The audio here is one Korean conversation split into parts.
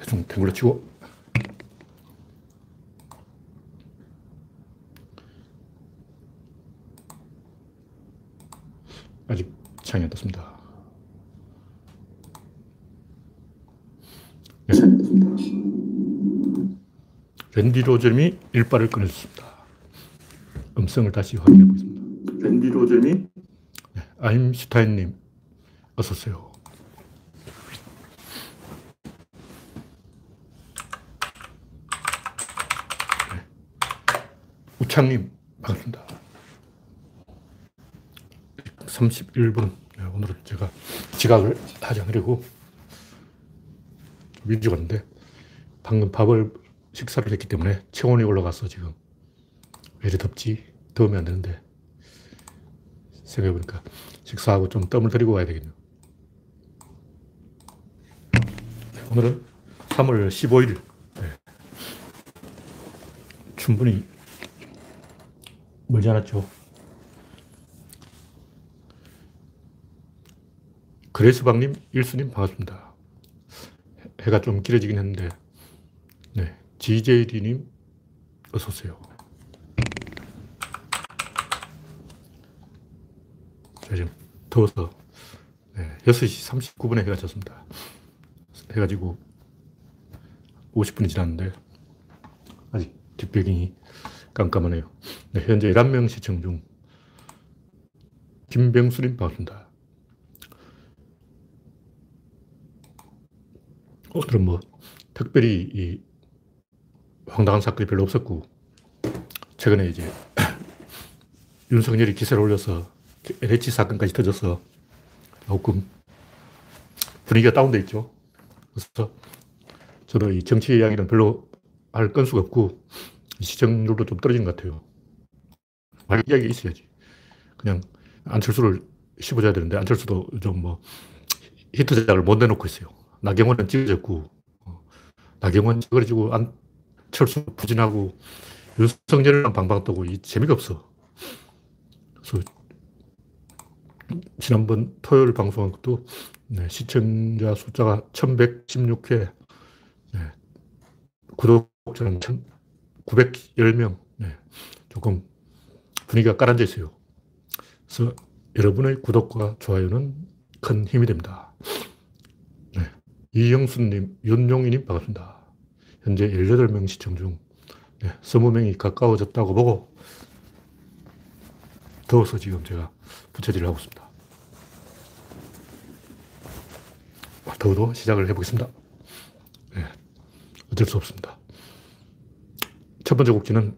대충 탱글로 치고. 아직 창이 안 떴습니다. 네. 랜디 로저님이 일발을 꺼내줬습니다. 음성을 다시 확인해 보겠습니다. 랜디 로저님이 네, 아임슈타인님 어서 오세요. 창님 반갑습니다. 31분. 네, 오늘은 제가 지각을 하지 않으려고 좀 일찍 왔는데 방금 밥을 식사를 했기 때문에 체온이 올라가서 지금 왜 이리 덥지? 더우면 안 되는데 생각해보니까 식사하고 좀 뜸을 들이고 와야 되겠네요. 오늘은 3월 15일. 네. 충분히 멀지 않았죠. 그레스방님, 일수님 반갑습니다. 해가 좀 길어지긴 했는데, 네. GJD님, 어서오세요. 지금 더워서, 네. 6시 39분에 해가 졌습니다. 해가지고 50분이 지났는데, 아직 뒷배경이 깜깜하네요. 네. 현재 11명 시청 중, 김병수님 반갑습니다. 오늘은 뭐, 특별히 이 황당한 사건이 별로 없었고, 최근에 이제 윤석열이 기세를 올려서 LH 사건까지 터져서 조금 분위기가 다운돼 있죠. 그래서 저는 이 정치 이야기는 별로 할 건수가 없고, 시청률도 좀 떨어진 것 같아요. 말 이야기 있어야지. 그냥 안철수를 씹어줘야 되는데, 안철수도 좀 뭐, 히트작을 못 내놓고 있어요. 나경원은 찍어졌고, 어, 나경원 찍어지고, 안철수 부진하고, 윤석열이랑 방방 떠고, 이 재미가 없어. 그래서, 지난번 토요일 방송한 것도, 네, 시청자 숫자가 1116회, 네, 구독자는 910명, 네, 조금 분위기가 깔아앉아 있어요. 그래서 여러분의 구독과 좋아요는 큰 힘이 됩니다. 이영수님, 윤용희님 반갑습니다. 현재 18명 시청 중 네, 20명이 가까워졌다고 보고 더워서 지금 제가 부채질을 하고 있습니다. 더워도 시작을 해보겠습니다. 네, 어쩔 수 없습니다. 첫 번째 곡지는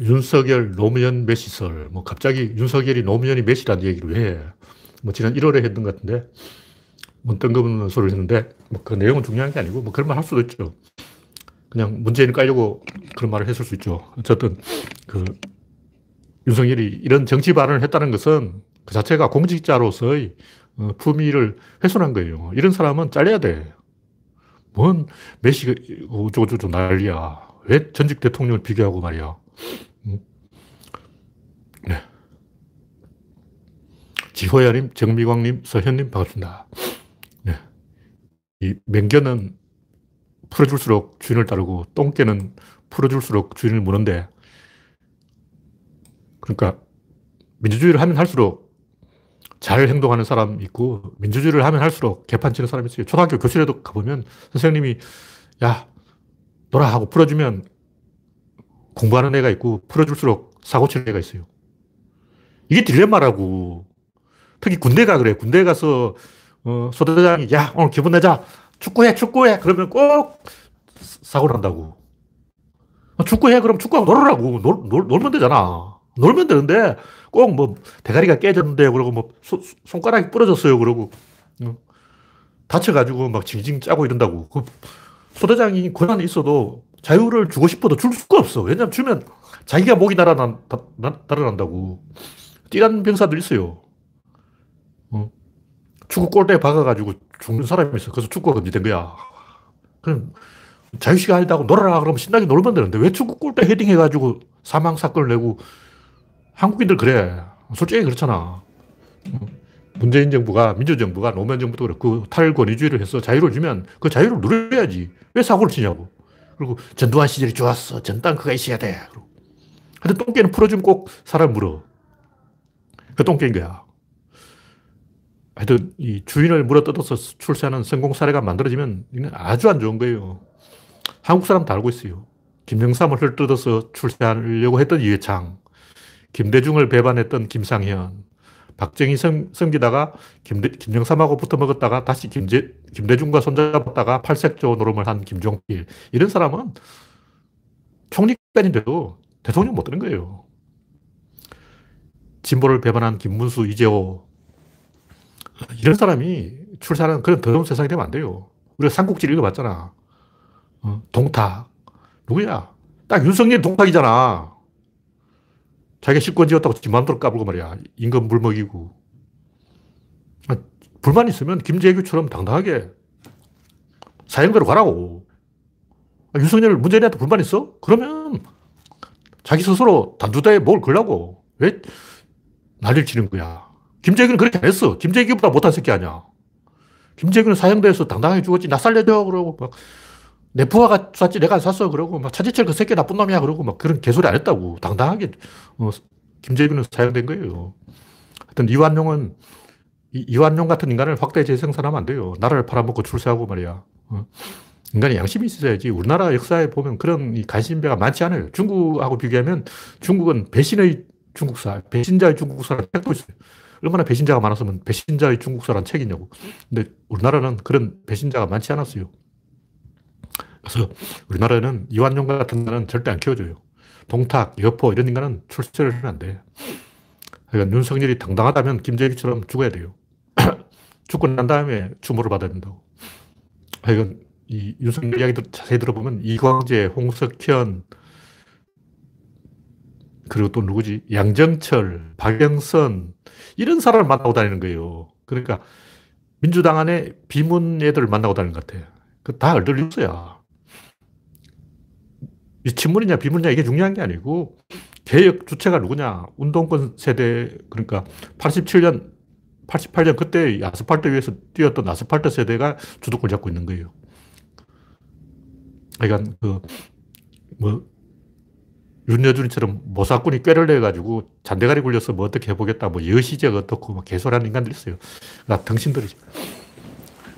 윤석열, 노무현, 메시설. 뭐 갑자기 윤석열이 노무현이 메시라는 얘기를 왜 해? 뭐 지난 1월에 했던 것 같은데 뭐 뜬금없는 소리를 했는데 뭐 그 내용은 중요한 게 아니고 뭐 그런 말 할 수도 있죠. 그냥 문재인 깔려고 그런 말을 했을 수 있죠. 어쨌든 그 윤석열이 이런 정치 발언을 했다는 것은 그 자체가 공직자로서의 어, 품위를 훼손한 거예요. 이런 사람은 잘려야 돼. 뭔 메시가 어쩌고저쩌고 난리야. 왜 전직 대통령을 비교하고 말이야. 네. 지호야님, 정미광님, 서현님 반갑습니다. 네. 이 맹견은 풀어줄수록 주인을 따르고 똥개는 풀어줄수록 주인을 무는데 그러니까 민주주의를 하면 할수록 잘 행동하는 사람 있고 민주주의를 하면 할수록 개판 치는 사람이 있어요. 초등학교 교실에도 가보면 선생님이 야 놀아 하고 풀어주면 공부하는 애가 있고 풀어줄수록 사고 치는 애가 있어요. 이게 딜레마라고. 특히 군대가 그래. 군대 가서 어, 소대장이 야 오늘 기분 내자 축구해 축구해 그러면 꼭 사고 난다고. 어, 축구해 그럼 축구하고 놀으라고 놀, 놀, 놀면 되잖아. 놀면 되는데 꼭 뭐 대가리가 깨졌는데 그러고 뭐 소, 손가락이 부러졌어요 그러고 어, 다쳐가지고 막 징징 짜고 이런다고. 그 소대장이 권한이 있어도 자유를 주고 싶어도 줄 수가 없어. 왜냐면 주면 자기가 목이 날아난, 날아난다고. 뛰란 병사들 있어요. 어? 축구 골대에 박아가지고 죽는 사람이 있어. 그래서 축구가 금지된 거야. 그럼 자유시간 하다고 놀아라 그러면 신나게 놀면 되는데 왜 축구 골대 헤딩해가지고 사망 사건을 내고 한국인들 그래. 솔직히 그렇잖아. 문재인 정부가, 민주정부가, 노무현 정부도 그렇고 탈권위주의를 해서 자유를 주면 그 자유를 누려야지. 왜 사고를 치냐고. 그리고 전두환 시절이 좋았어. 전당크가 있어야 돼. 근데 똥개는 풀어주면 꼭 사람 물어. 그 똥개인 거야. 하여튼 이 주인을 물어 뜯어서 출세하는 성공 사례가 만들어지면 이는 아주 안 좋은 거예요. 한국 사람 다 알고 있어요. 김영삼을 헐뜯어서 출세하려고 했던 이회창, 김대중을 배반했던 김상현, 박정희 섬, 섬기다가 김대, 김영삼하고 붙어 먹었다가 다시 김제, 김대중과 손잡았다가 팔색조 노름을 한 김종필. 이런 사람은 총리까지인데도 대통령 못 되는 거예요. 진보를 배반한 김문수, 이재호. 이런 사람이 출세하는 그런 더러운 세상이 되면 안 돼요. 우리가 삼국지 읽어봤잖아. 어, 동탁. 누구야? 딱 윤석열 동탁이잖아. 자기가 실권 지었다고 지 마음대로 까불고 말이야. 임금 물 먹이고. 아, 불만 있으면 김재규처럼 당당하게 사형대로 가라고. 아, 윤석열 문재인한테 불만 있어? 그러면 자기 스스로 단두대에 뭘 걸라고. 왜 난리를 치는 거야. 김재규는 그렇게 안 했어. 김재규보다 못한 새끼 아니야. 김재규는 사형대에서 당당하게 죽었지. 나 살려줘. 그러고 막 내 부하가 쐈지 내가 안 쐈어. 그러고 막 차지철 그 새끼 나쁜 놈이야. 그러고 막 그런 개소리 안 했다고. 당당하게 어, 김재규는 사형된 거예요. 하여튼 이완용은 이, 완용 같은 인간을 확대 재생산하면 안 돼요. 나라를 팔아먹고 출세하고 말이야. 어. 인간이 양심이 있어야지. 우리나라 역사에 보면 그런 간신배가 많지 않아요. 중국하고 비교하면 중국은 배신의 중국사, 배신자의 중국사라는 책도 있어요. 얼마나 배신자가 많았으면 배신자의 중국사라는 책이냐고. 근데 우리나라는 그런 배신자가 많지 않았어요. 그래서 우리나라는 이완용 같은 거는 절대 안 키워줘요. 동탁, 여포 이런 인간은 출세를 안 돼. 그러니까 윤석열이 당당하다면 김재규처럼 죽어야 돼요. 죽고 난 다음에 추모를 받아야 된다고. 하여간 이 윤석열 이야기 자세히 들어보면 이광재, 홍석현, 그리고 또 누구지? 양정철, 박영선, 이런 사람을 만나고 다니는 거예요. 그러니까 민주당 안에 비문 애들을 만나고 다니는 것 같아요. 그다 뉴스야. 이 친문이냐 비문이냐 이게 중요한 게 아니고 개혁 주체가 누구냐. 운동권 세대, 그러니까 87년, 88년 그때 아스팔트 위에서 뛰었던 아스팔트 세대가 주도권 잡고 있는 거예요. 그러니까 그, 뭐, 윤여준처럼 모사꾼이 꾀를 내가지고 잔대가리 굴려서 뭐 어떻게 해보겠다, 뭐 여시제가 어떻고, 막 개소리하는 인간들이 있어요. 그러니까 등신들이죠.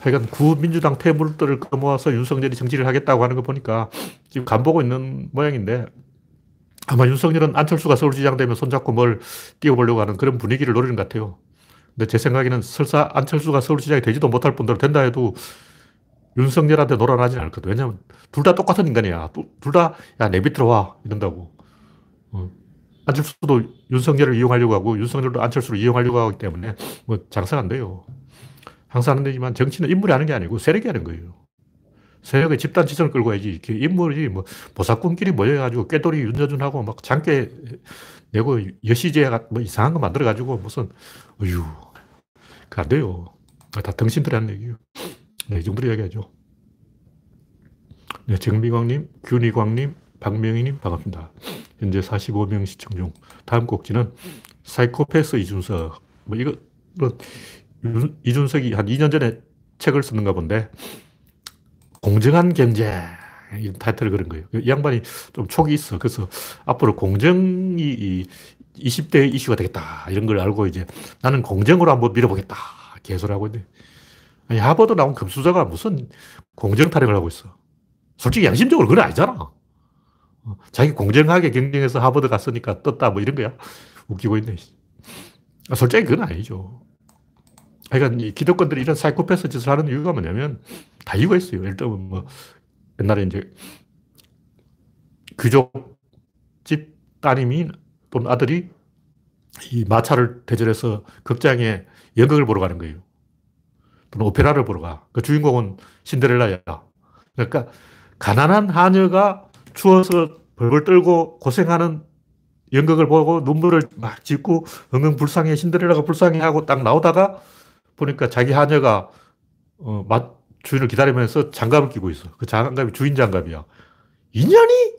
하여간 구민주당 태물들을 끌어모아서 윤석열이 정치를 하겠다고 하는 거 보니까 지금 간보고 있는 모양인데 아마 윤석열은 안철수가 서울시장 되면 손잡고 뭘 띄워보려고 하는 그런 분위기를 노리는 것 같아요. 근데 제 생각에는 설사 안철수가 서울시장이 되지도 못할 뿐더러 된다 해도 윤석열한테 놀아나진 않을 거든. 왜냐면 둘 다 똑같은 인간이야. 둘 다, 야, 내 밑으로 와. 이런다고. 어. 안철수도 윤석열을 이용하려고 하고 윤석열도 안철수를 이용하려고 하기 때문에 뭐 장사가 안 돼요. 항상 하는 데지만 정치는 인물이 하는 게 아니고 세력이 하는 거예요. 세력의 집단 지성을 끌고 와야지. 인물이 뭐 보사꾼끼리 모여가지고 꾀돌이 윤여준하고 막 장깨 내고 여시제 뭐 이상한 거 만들어가지고 무슨, 어휴, 그안 돼요. 다 등신들이 하는 얘기예요. 네, 이 정도로 이야기하죠. 네, 정미광님, 균희광님, 박명희님 반갑습니다. 현재 45명 시청 중. 다음 곡지는 사이코패스 이준석. 뭐 이거, 뭐 이준석이 한 2년 전에 책을 썼는가 본데 공정한 경제 이 타이틀을 그런 거예요. 이 양반이 좀 촉이 있어. 그래서 앞으로 공정이 이 20대 이슈가 되겠다. 이런 걸 알고 이제 나는 공정으로 한번 밀어보겠다. 개소리 하고 있는데 하버드 나온 금수저가 무슨 공정 타령을 하고 있어. 솔직히 양심적으로 그건 아니잖아. 어, 자기 공정하게 경쟁해서 하버드 갔으니까 떴다 뭐 이런 거야. 웃기고 있네. 아, 솔직히 그건 아니죠. 그러니까 이 기득권들이 이런 사이코패스 짓을 하는 이유가 뭐냐면 다 이유가 있어요. 예를 들면 뭐 옛날에 이제 귀족 집 따님이 또는 아들이 이 마차를 대절해서 극장에 연극을 보러 가는 거예요. 또는 오페라를 보러 가. 그 주인공은 신데렐라야. 그러니까 가난한 하녀가 추워서 벌벌 떨고 고생하는 연극을 보고 눈물을 막 짓고 엉엉 불쌍해 신데렐라가 불쌍해 하고 딱 나오다가 보니까 자기 하녀가 어, 맛 주인을 기다리면서 장갑을 끼고 있어. 그 장갑이 주인 장갑이야. 인연이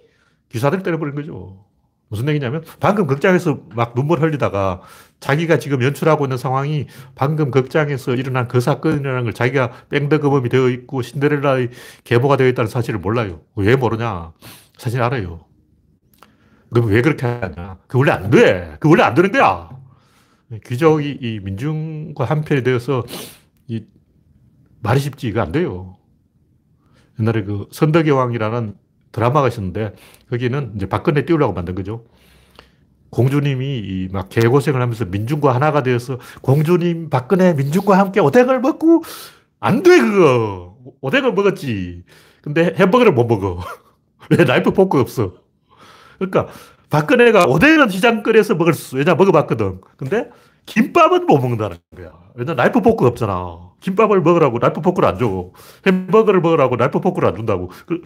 기사들 때려버린 거죠. 무슨 얘기냐면 방금 극장에서 막 눈물 흘리다가 자기가 지금 연출하고 있는 상황이 방금 극장에서 일어난 그 사건이라는 걸 자기가 뺑더그범이 되어 있고 신데렐라의 계보가 되어 있다는 사실을 몰라요. 왜 모르냐? 사실 알아요. 그럼 왜 그렇게 하냐? 그 원래 안 돼. 그 원래 안 되는 거야. 귀족이 이 민중과 한편이 되어서 이 말이 쉽지 이거 안 돼요. 옛날에 그 선덕의 왕이라는 드라마가 있었는데 거기는 이제 박근혜 띄우려고 만든 거죠. 공주님이 막 개고생을 하면서 민중과 하나가 되어서 공주님 박근혜 민중과 함께 오뎅을 먹고 안 돼 그거 오뎅을 먹었지 근데 햄버거를 못 먹어 왜 나이프 포크 없어 그러니까 박근혜가 오뎅은 시장거리에서 먹을 수 왜냐 먹어봤거든 근데 김밥은 못 먹는다는 거야 왜냐 나이프 포크 없잖아 김밥을 먹으라고 나이프 포크를 안 줘. 햄버거를 먹으라고 나이프 포크를 안 준다고. 그,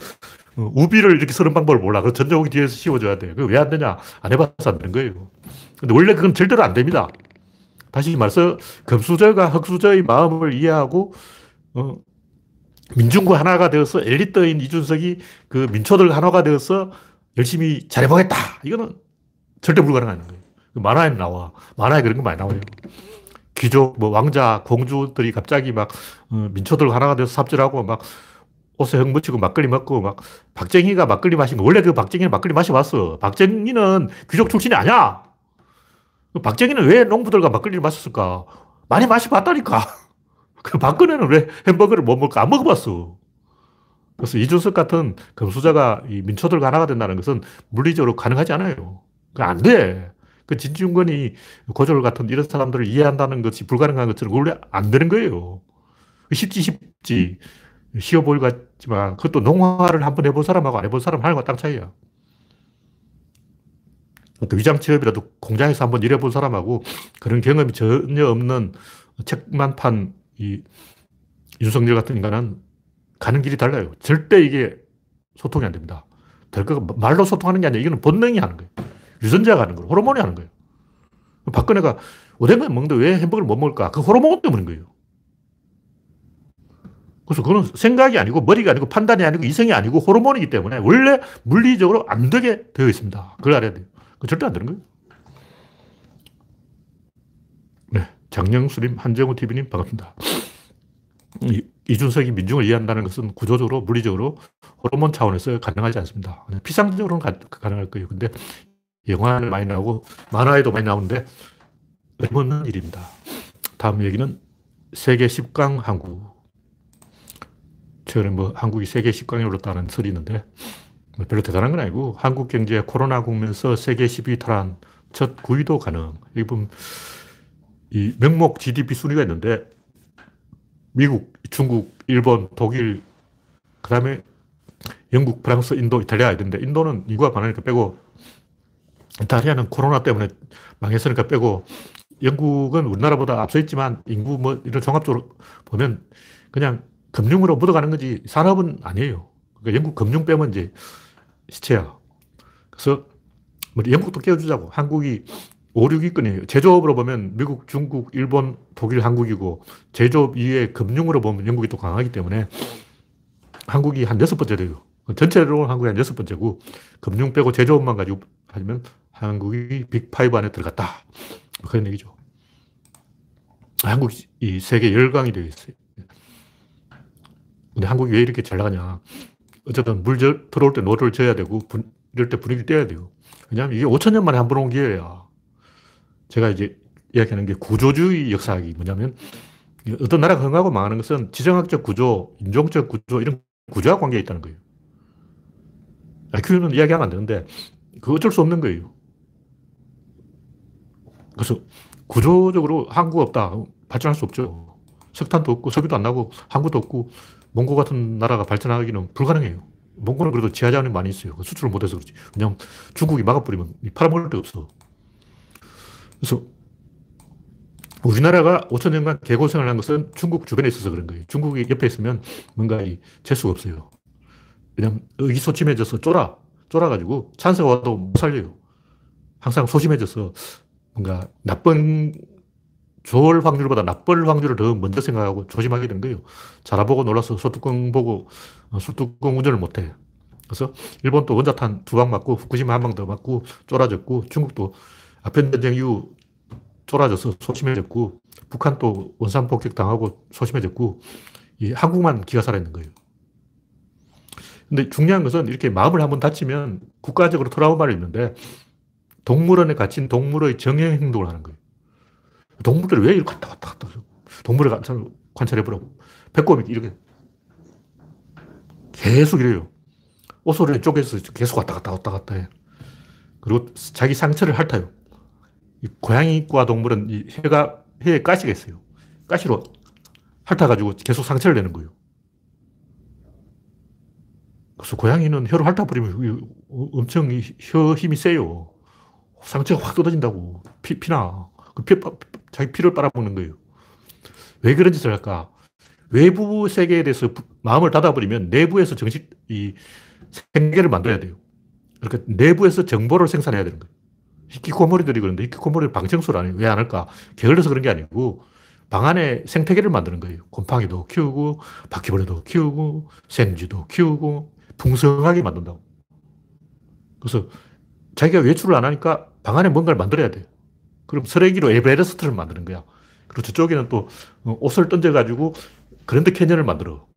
어, 우비를 이렇게 쓰는 방법을 몰라. 그 전자고기 뒤에서 씌워줘야 돼. 그 왜 안 되냐? 안 해봐서 안 되는 거예요. 근데 원래 그건 절대로 안 됩니다. 다시 말해서 금수저가 흑수저의 마음을 이해하고, 어, 민중과 하나가 되어서 엘리트인 이준석이 그 민초들 하나가 되어서 열심히 잘해보겠다. 이거는 절대 불가능한 거예요. 그 만화에 나와. 만화에 그런 거 많이 나와요. 귀족, 뭐 왕자, 공주들이 갑자기 막 어, 민초들 하나가 돼서 삽질하고 막 옷에 흙 묻히고 막걸리 먹고 막 박정희가 막걸리 마신 거 원래 그 박정희는 막걸리 마셔봤어. 박정희는 귀족 출신이 아니야. 그 박정희는 왜 농부들과 막걸리를 마셨을까? 많이 마셔봤다니까. 그 박근혜는 왜 햄버거를 못 먹을까? 안 먹어봤어. 그래서 이준석 같은 금수저가 이 민초들과 하나가 된다는 것은 물리적으로 가능하지 않아요. 안 돼. 그 진중권이 고졸 같은 이런 사람들을 이해한다는 것이 불가능한 것처럼 원래 안 되는 거예요. 쉽지 쉽지. 쉬워 보일 것 같지만 그것도 농화를 한번 해본 사람하고 안 해본 사람 하늘과 땅 차이야. 그 위장 취업이라도 공장에서 한번 일해본 사람하고 그런 경험이 전혀 없는 책만 판 이 윤석열 같은 인간은 가는 길이 달라요. 절대 이게 소통이 안 됩니다. 될거 말로 소통하는 게 아니라 이거는 본능이 하는 거예요. 유전자가 하는 거예요. 호르몬이 하는 거예요. 박근혜가 오뎅을 먹는데 왜 햄버거를 못 먹을까? 그 호르몬 때문인 거예요. 그래서 그건 생각이 아니고 머리가 아니고 판단이 아니고 이성이 아니고 호르몬이기 때문에 원래 물리적으로 안 되게 되어 있습니다. 그걸 알아야 돼요. 그 절대 안 되는 거예요. 네. 장영수님, 한정우 TV님 반갑습니다. 이준석이 민중을 이해한다는 것은 구조적으로, 물리적으로, 호르몬 차원에서 가능하지 않습니다. 피상적으로는 가, 능할 거예요. 근데 영화에 많이 나오고 만화에도 많이 나오는데 없는 일입니다. 다음 얘기는 세계 10강 한국. 최근에 뭐 한국이 세계 10강에 올랐다는 설이 있는데 뭐 별로 대단한 건 아니고 한국 경제 코로나 국면에서 세계 10위 탈환 첫 9위도 가능. 이 명목 GDP 순위가 있는데 미국, 중국, 일본, 독일, 그 다음에 영국, 프랑스, 인도, 이탈리아 있는데 인도는 인구가 많으니까 빼고 이탈리아는 코로나 때문에 망했으니까 빼고 영국은 우리나라보다 앞서 있지만 인구 뭐 이런 종합적으로 보면 그냥 금융으로 묻어가는 거지 산업은 아니에요. 그러니까 영국 금융 빼면 이제 시체야. 그래서 뭐 영국도 깨워주자고. 한국이 5, 6위권이에요. 제조업으로 보면 미국, 중국, 일본, 독일, 한국이고 제조업 이외에 금융으로 보면 영국이 또 강하기 때문에 한국이 한 여섯 번째 돼요. 전체로 한국이 한 여섯 번째고 금융 빼고 제조업만 가지고 하면 한국이 빅5 안에 들어갔다. 그런 얘기죠. 한국이 세계 열강이 되어 있어요. 근데 한국이 왜 이렇게 잘 나가냐. 어쨌든 물 저, 들어올 때 노를 져야 되고, 분, 이럴 때 분위기 떼야 돼요. 왜냐하면 이게 5천 년 만에 한 번 온 기회야. 제가 이제 이야기하는 게 구조주의 역사학이 뭐냐면, 어떤 나라가 흥하고 망하는 것은 지정학적 구조, 인종적 구조, 이런 구조와 관계가 있다는 거예요. IQ는 이야기하면 안 되는데, 그 어쩔 수 없는 거예요. 그래서 구조적으로 한국 없다. 발전할 수 없죠. 석탄도 없고 석유도 안 나고 항구도 없고 몽고 같은 나라가 발전하기는 불가능해요. 몽고는 그래도 지하자원이 많이 있어요. 그 수출을 못해서 그렇지. 왜냐면 중국이 막아버리면 팔아먹을 데 없어. 그래서 우리나라가 5천 년간 개고생을 한 것은 중국 주변에 있어서 그런 거예요. 중국이 옆에 있으면 뭔가 재수가 없어요. 왜냐면 의기소침해져서 쫄아. 쫄아가지고 찬스가 와도 못 살려요. 항상 소심해져서 뭔가 나쁜 좋을 확률보다 나쁠 확률을 더 먼저 생각하고 조심하게 된 거예요. 자라보고 놀라서 소뚜껑 보고 어, 소뚜껑 운전을 못해. 그래서 일본도 원자탄 두 방 맞고 후쿠시마 한 방 더 맞고 쫄아졌고 중국도 아편 전쟁 이후 쫄아져서 소심해졌고 북한도 원산 폭격 당하고 소심해졌고 이 한국만 기가 살아있는 거예요. 근데 중요한 것은 이렇게 마음을 한번 다치면 국가적으로 트라우마를 입는데 동물원에 갇힌 동물의 정형 행동을 하는 거예요. 동물들이 왜 이렇게 갔다 왔다 갔다 동물을 관찰해보라고. 배꼽이 이렇게 계속 이래요. 옷소리 쪼개서 계속 왔다 갔다 왔다 갔다 해. 그리고 자기 상처를 핥아요. 고양이과 동물은 이 혀가, 혀에 가시가 있어요. 가시로 핥아가지고 계속 상처를 내는 거예요. 그래서 고양이는 혀로 핥아버리면 엄청 혀 힘이 세요. 상처가 확 뜯어진다고. 피, 피나. 그 피, 자기 피를 빨아먹는 거예요. 왜 그런 짓을 할까? 외부 세계에 대해서 마음을 닫아버리면 내부에서 정식, 이 생계를 만들어야 돼요. 그러니까 내부에서 정보를 생산해야 되는 거예요. 히키코모리들이 그런데 히키코모리를 방청소를 안 해요. 왜 안 할까? 게을러서 그런 게 아니고 방 안에 생태계를 만드는 거예요. 곰팡이도 키우고, 바퀴벌레도 키우고, 생쥐도 키우고, 풍성하게 만든다고. 그래서 자기가 외출을 안 하니까 방 안에 뭔가를 만들어야 돼요. 그럼 쓰레기로 에베레스트를 만드는 거야. 그리고 저쪽에는 또 어, 옷을 던져가지고 그랜드 캐년을 만들어.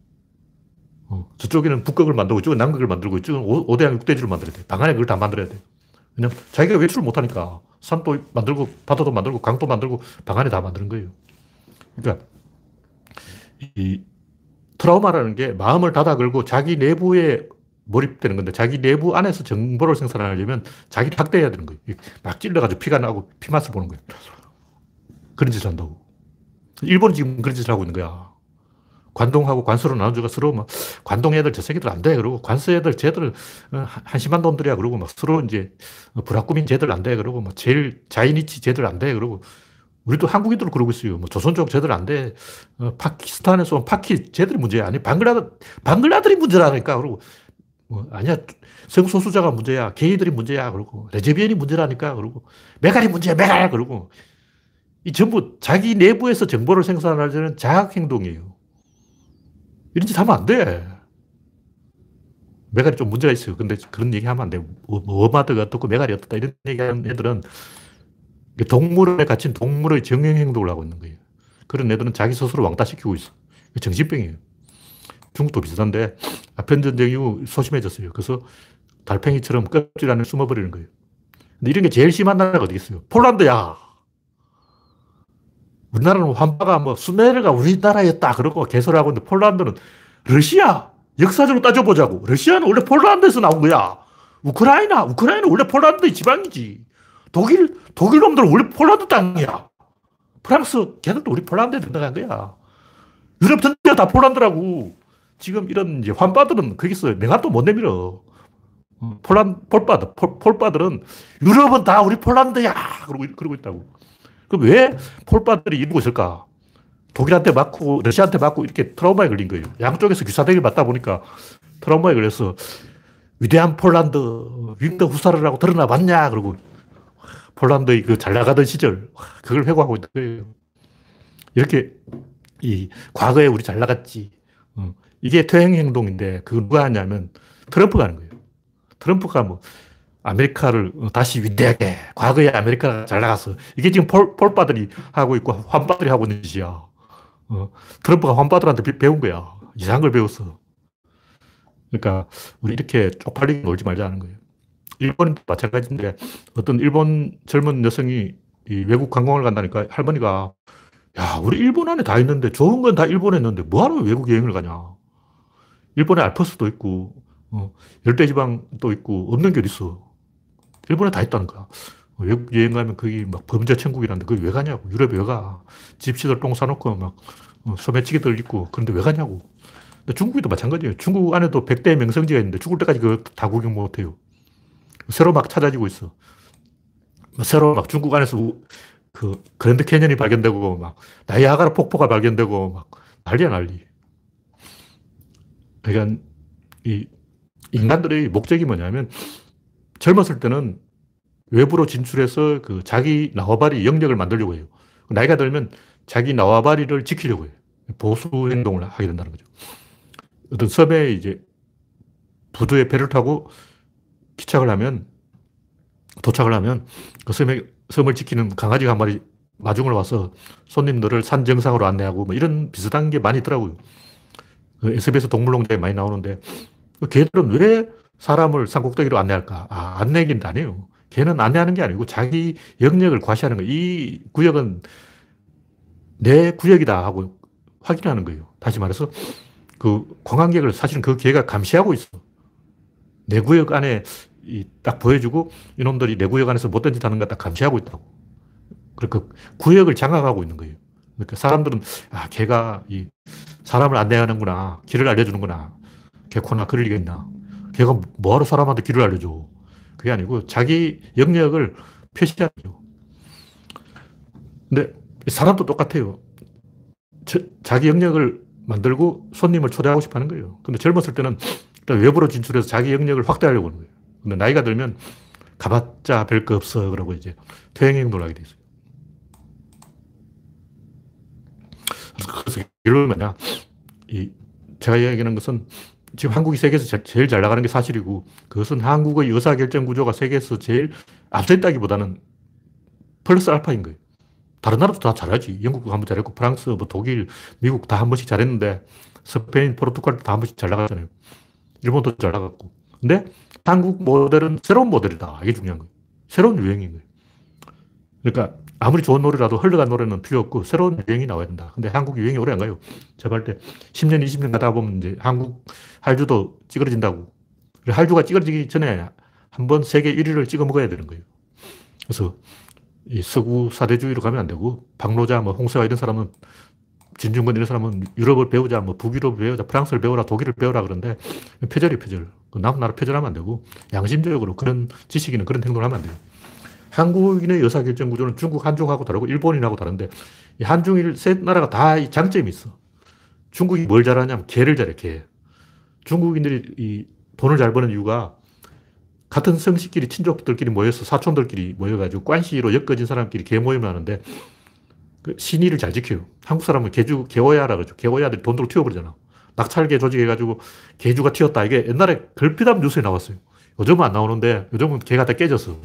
어, 저쪽에는 북극을 만들고 이쪽은 남극을 만들고 이쪽은 5대양 6대지를 만들어야 돼. 방 안에 그걸 다 만들어야 돼. 왜냐면 자기가 외출을 못하니까 산도 만들고 바다도 만들고 강도 만들고 방 안에 다 만드는 거예요. 그러니까 이 트라우마라는 게 마음을 닫아 걸고 자기 내부에 몰입되는 건데 자기 내부 안에서 정보를 생산하려면 자기를 학대해야 되는 거예요. 막 찔러가지고 피가 나고 피맛을 보는 거예요. 그런 짓을 한다고. 일본은 지금 그런 짓을 하고 있는 거야. 관동하고 관서로 나눠주고 서로 막 관동 애들 저 새끼들 안 돼. 그러고 관서 애들 쟤들 어, 한심한 놈들이야. 그러고 막 서로 이제 部落民 쟤들 안 돼. 그러고 막 재일 在日 쟤들 안 돼. 그러고 우리도 한국인들 그러고 있어요. 뭐 조선족 쟤들 안 돼. 어, 파키스탄에서 온 Paki 쟤들이 문제야. 아니 방글라드 방글라들이 문제라니까. 그러고 뭐 아니야 성소수자가 문제야. 게이들이 문제야. 그러고 레즈비언이 문제라니까. 그러고 메갈이 문제야. 메갈. 그러고 이 전부 자기 내부에서 정보를 생산하려는 자학 행동이에요. 이런 짓 하면 안 돼. 메갈이 좀 문제가 있어요. 근데 그런 얘기 하면 안 돼. 뭐, 워마드가 어떻고 메갈이 어떻다 이런 얘기 하는 애들은 동물에 갇힌 동물의 정형 행동을 하고 있는 거예요. 그런 애들은 자기 스스로 왕따시키고 있어. 정신병이에요. 중국도 비슷한데 아편전쟁 이후 소심해졌어요. 그래서 달팽이처럼 껍질 안에 숨어버리는 거예요. 근데 이런 게 제일 심한 나라가 어디 있어요? 폴란드야. 우리나라는 환파가 뭐 수메르가 우리나라였다 그러고 개설하고 있는데 폴란드는 러시아 역사적으로 따져보자고. 러시아는 원래 폴란드에서 나온 거야. 우크라이나 우크라이나는 원래 폴란드의 지방이지. 독일 독일 놈들은 원래 폴란드 땅이야. 프랑스 걔들도 우리 폴란드에 들어간 거야. 유럽 전체가 다 폴란드라고. 지금 이런 이제 환빠들은 거기서 명함도 못 내밀어. 어, 폴란 폴바들 폴, 폴바들은 유럽은 다 우리 폴란드야. 그러고 그러고 있다고 그럼 왜 폴바들이 이루고 있을까? 독일한테 맞고 러시아한테 맞고 이렇게 트라우마에 걸린 거예요. 양쪽에서 귀사대기 맞다 보니까 트라우마에 걸려서 위대한 폴란드 윙더 후사르라고 드러나 봤냐 그러고 폴란드의 그 잘 나가던 시절 그걸 회고하고 있는 거예요. 이렇게 이 과거에 우리 잘 나갔지. 어, 이게 퇴행 행동인데 그걸 누가 하냐면 트럼프가 하는 거예요. 트럼프가 뭐 아메리카를 다시 위대하게 과거에 아메리카가 잘 나갔어. 이게 지금 폴, 폴바들이 하고 있고 환바들이 하고 있는 짓이야. 어, 트럼프가 환바들한테 배운 거야. 이상한 걸 배웠어. 그러니까 우리 이렇게 쪽팔리게 놀지 말자는 거예요. 일본도 마찬가지인데 어떤 일본 젊은 여성이 외국 관광을 간다니까 할머니가 야, 우리 일본 안에 다 있는데 좋은 건 다 일본에 있는데 뭐하러 외국 여행을 가냐. 일본에 알프스도 있고, 어, 열대지방도 있고, 없는 게 어딨어. 일본에 다 있다는 거야. 외국 여행 가면 거기 막 범죄 천국이라는데 거기 왜 가냐고. 유럽에 왜 가. 집시들 똥 싸놓고 막 어, 소매치기들 있고 그런데 왜 가냐고. 근데 중국도 마찬가지예요. 중국 안에도 100대 명성지가 있는데 죽을 때까지 그걸 다 구경 못 해요. 새로 막 찾아지고 있어. 뭐 새로 막 중국 안에서 그 그랜드 캐년이 발견되고 막 나이아가라 폭포가 발견되고 막 난리야 난리. 그러니까 이 인간들의 목적이 뭐냐면 젊었을 때는 외부로 진출해서 그 자기 나와바리 영역을 만들려고 해요. 나이가 들면 자기 나와바리를 지키려고 해요. 보수 행동을 하게 된다는 거죠. 어떤 섬에 이제 부두에 배를 타고 기착을 하면, 도착을 하면 그 섬에, 섬을 지키는 강아지가 한 마리 마중을 와서 손님들을 산 정상으로 안내하고 뭐 이런 비슷한 게 많이 있더라고요. 그 SBS 동물농장에 많이 나오는데 그 개들은 왜 사람을 산꼭대기로 안내할까? 아, 안내긴 아니에요. 걔는 안내하는 게 아니고 자기 영역을 과시하는 거예요. 이 구역은 내 구역이다 하고 확인하는 거예요. 다시 말해서 그 관광객을 사실은 그 개가 감시하고 있어. 내 구역 안에 딱 보여주고 이놈들이 내 구역 안에서 못된 짓 하는 거 딱 감시하고 있다고. 그러니까 구역을 장악하고 있는 거예요. 그러니까 사람들은 아, 걔가 이 사람을 안내하는구나. 길을 알려주는구나. 개코나 그럴 리가 있나. 걔가 뭐하러 사람한테 길을 알려줘. 그게 아니고 자기 영역을 표시하는 거죠. 근데 사람도 똑같아요. 저, 자기 영역을 만들고 손님을 초대하고 싶어 하는 거예요. 근데 젊었을 때는 외부로 진출해서 자기 영역을 확대하려고 하는 거예요. 근데 나이가 들면 가봤자 별 거 없어. 그러고 이제 퇴행행동을 하게 돼 있어요. 그래서 결론은 뭐냐. 이, 제가 이야기하는 것은 지금 한국이 세계에서 제일 잘 나가는 게 사실이고 그것은 한국의 의사결정 구조가 세계에서 제일 앞서 있다기보다는 플러스 알파인 거예요. 다른 나라도 다 잘하지. 영국도 한 번 잘했고, 프랑스, 뭐 독일, 미국 다 한 번씩 잘했는데, 스페인, 포르투갈도 다 한 번씩 잘 나가잖아요. 일본도 잘 나갔고. 근데 한국 모델은 새로운 모델이다. 이게 중요한 거예요. 새로운 유행인 거예요. 그러니까 아무리 좋은 노래라도 흘러간 노래는 필요 없고 새로운 유행이 나와야 된다. 근데 한국 유행이 오래 안 가요. 제가 때 10년, 20년 가다 보면 이제 한국 할주도 찌그러진다고. 할주가 찌그러지기 전에 한 번 세계 1위를 찍어 먹어야 되는 거예요. 그래서 이 서구 사대주의로 가면 안 되고 박노자, 뭐 홍세화 이런 사람은 진중권 이런 사람은 유럽을 배우자, 뭐 북유럽을 배우자, 프랑스를 배우라, 독일을 배우라 그러는데 표절이 표절. 그남 나라 표절하면 안 되고 양심적으로 그런 지식인은 그런 행동을 하면 안 돼요. 한국인의 의사결정 구조는 중국 한중하고 다르고 일본인하고 다른데 이 한중일 세 나라가 다 장점이 있어. 중국이 뭘 잘하냐면 개를 잘해, 개. 중국인들이 이 돈을 잘 버는 이유가 같은 성씨끼리 친족들끼리 모여서 사촌들끼리 모여가지고 관시로 엮어진 사람끼리 개 모임을 하는데 그 신의를 잘 지켜요. 한국 사람은 개주, 개오야라 그러죠. 개오야들이 돈으로 튀어버리잖아. 낙찰계 조직해가지고 개주가 튀었다. 이게 옛날에 걸핏하면 뉴스에 나왔어요. 요즘은 안 나오는데 요즘은 개가 다 깨졌어.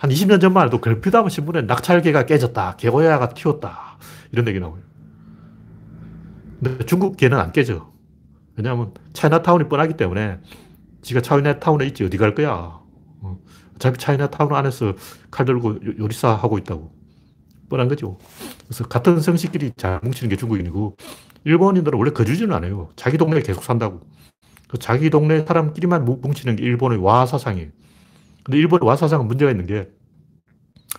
한 20년 전만 해도 걸핏하면 신문에 낙찰계가 깨졌다. 개고야가 튀었다. 이런 얘기 나와요. 근데 중국 개는 안 깨져. 왜냐하면 차이나타운이 뻔하기 때문에 지가 차이나타운에 있지 어디 갈 거야. 어. 어차피 차이나타운 안에서 칼 들고 요리사 하고 있다고. 뻔한 거죠. 그래서 같은 성씨끼리 잘 뭉치는 게 중국인이고 일본인들은 원래 거주지는 않아요. 자기 동네에 계속 산다고. 그 자기 동네 사람끼리만 뭉치는 게 일본의 와 사상이에요. 근데 일본의 와사상은 문제가 있는 게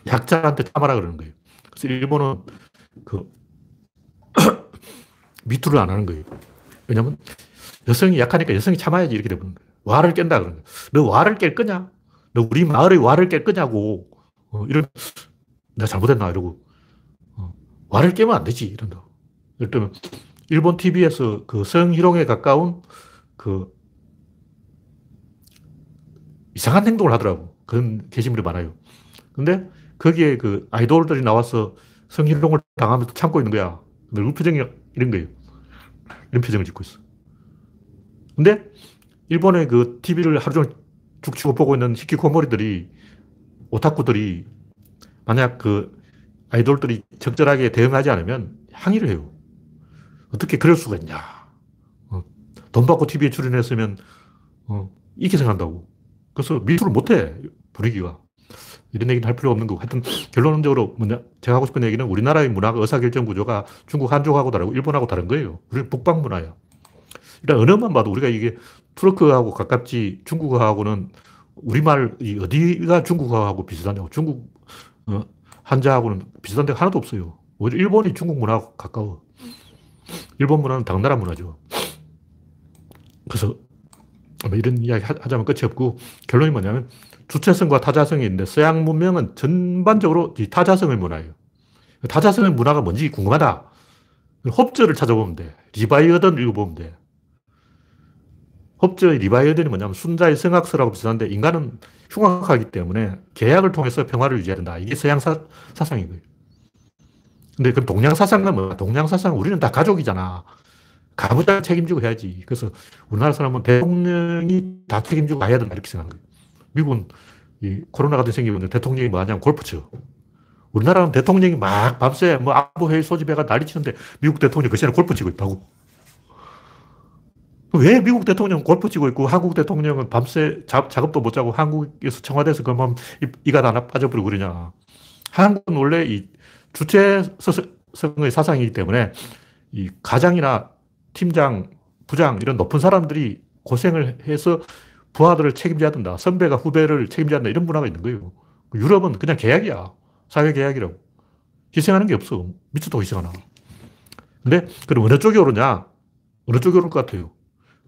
약자한테 참아라 그러는 거예요. 그래서 일본은 그 미투를 안 하는 거예요. 왜냐면 여성이 약하니까 여성이 참아야지 이렇게 되는 거예요. 와를 깬다 그러는 거예요. 너 와를 깰 거냐? 너 우리 마을의 와를 깰 거냐고. 어, 이런, 내가 잘못했나? 이러고. 어, 와를 깨면 안 되지. 이런다. 예를 들면, 일본 TV에서 그 성희롱에 가까운 그 이상한 행동을 하더라고. 그런 게시물이 많아요. 근데 거기에 그 아이돌들이 나와서 성희롱을 당하면서 참고 있는 거야. 얼굴 표정이 이런 거예요. 이런 표정을 짓고 있어. 근데 일본의 그 TV를 하루 종일 죽 치고 보고 있는 히키코모리들이, 오타쿠들이 만약 그 아이돌들이 적절하게 대응하지 않으면 항의를 해요. 어떻게 그럴 수가 있냐. 어, 돈 받고 TV에 출연했으면, 어, 이렇게 생각한다고. 그래서 미투를 못해, 분위기가. 이런 얘기는 할 필요 없는 거고. 하여튼 결론적으로 뭐냐, 제가 하고 싶은 얘기는 우리나라의 문화가 의사결정 구조가 중국 한족하고 다르고 일본하고 다른 거예요. 우리는 북방 문화야. 일단 언어만 봐도 우리가 이게 투르크하고 가깝지 중국어하고는 우리말이 어디가 중국어하고 비슷하냐고. 중국 어, 한자하고는 비슷한 데가 하나도 없어요. 오히려 일본이 중국 문화하고 가까워. 일본 문화는 당나라 문화죠. 그래서 뭐 이런 이야기 하자면 끝이 없고 결론이 뭐냐면 주체성과 타자성이 있는데 서양 문명은 전반적으로 이 타자성의 문화예요. 타자성의 문화가 뭔지 궁금하다. 홉스를 찾아보면 돼. 리바이어던 읽어보면 돼. 홉스의 리바이어던이 뭐냐면 순자의 성악설하고 비슷한데 인간은 흉악하기 때문에 계약을 통해서 평화를 유지해야 된다. 이게 서양 사, 사상인 거예요. 근데 그 동양 사상은 뭐야? 동양 사상은 우리는 다 가족이잖아. 가부장 책임지고 해야지. 그래서 우리나라 사람은 대통령이 다 책임지고 가야 된다. 이렇게 생각하는 거예요. 미국은 이 코로나 같은 생기면 대통령이 뭐 하냐면 골프 쳐. 우리나라는 대통령이 막 밤새 뭐 안보회의 소집해가 난리 치는데 미국 대통령이 그 시간에 골프 치고 있다고. 왜 미국 대통령은 골프 치고 있고 한국 대통령은 밤새 자, 작업도 못 자고 한국에서 청와대에서 그만 이가 하나 빠져버리고 그러냐. 한국은 원래 이 주체성의 사상이기 때문에 이 가장이나 팀장, 부장 이런 높은 사람들이 고생을 해서 부하들을 책임져야 된다. 선배가 후배를 책임져야 된다. 이런 문화가 있는 거예요. 유럽은 그냥 계약이야. 사회 계약이라고. 희생하는 게 없어. 미쳐도 희생하나. 근데 그럼 어느 쪽이 오르냐? 어느 쪽이 오를 것 같아요?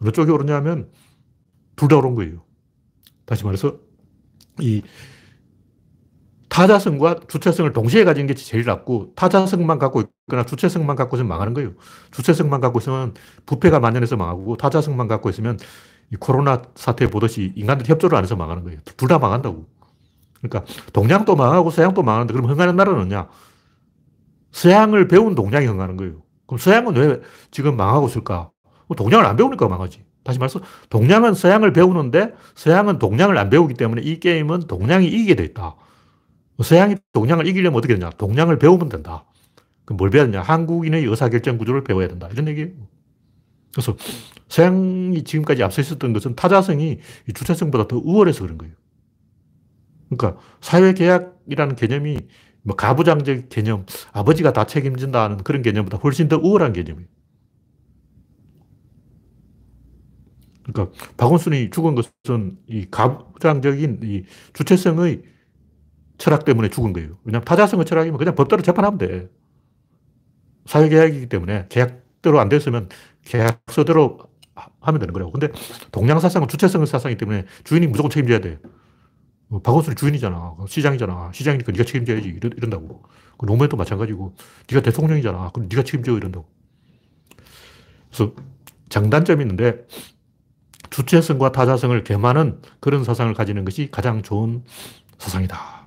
어느 쪽이 오르냐면 둘 다 오른 거예요. 다시 말해서 이 타자성과 주체성을 동시에 가진 게 제일 낫고 타자성만 갖고 있거나 주체성만 갖고 있으면 망하는 거예요. 주체성만 갖고 있으면 부패가 만연해서 망하고 타자성만 갖고 있으면 이 코로나 사태 보듯이 인간들 협조를 안 해서 망하는 거예요. 둘 다 망한다고. 그러니까 동양도 망하고 서양도 망하는데 그럼 흥하는 나라는 뭐냐? 서양을 배운 동양이 흥하는 거예요. 그럼 서양은 왜 지금 망하고 있을까? 뭐 동양을 안 배우니까 망하지. 다시 말해서 동양은 서양을 배우는데 서양은 동양을 안 배우기 때문에 이 게임은 동양이 이기게 돼 있다. 서양이 동양을 이기려면 어떻게 되냐? 동양을 배우면 된다. 그럼 뭘 배워야 되냐? 한국인의 의사결정 구조를 배워야 된다. 이런 얘기예요. 그래서 서양이 지금까지 앞서 있었던 것은 타자성이 주체성보다 더 우월해서 그런 거예요. 그러니까 사회계약이라는 개념이 뭐 가부장적 개념, 아버지가 다 책임진다는 그런 개념보다 훨씬 더 우월한 개념이에요. 그러니까 박원순이 죽은 것은 이 가부장적인 이 주체성의 철학 때문에 죽은 거예요. 왜냐하면 타자성의 철학이면 그냥 법대로 재판하면 돼. 사회계약이기 때문에 계약대로 안 됐으면 계약서대로 하면 되는 거라고. 근데 동양사상은 주체성의 사상이기 때문에 주인이 무조건 책임져야 돼. 뭐 박원순이 주인이잖아. 시장이잖아. 시장이니까 네가 책임져야지. 이런, 이런다고. 그 노무현도 마찬가지고. 네가 대통령이잖아. 그럼 네가 책임져. 이런다고. 그래서 장단점이 있는데 주체성과 타자성을 겸하는 그런 사상을 가지는 것이 가장 좋은 사상이다.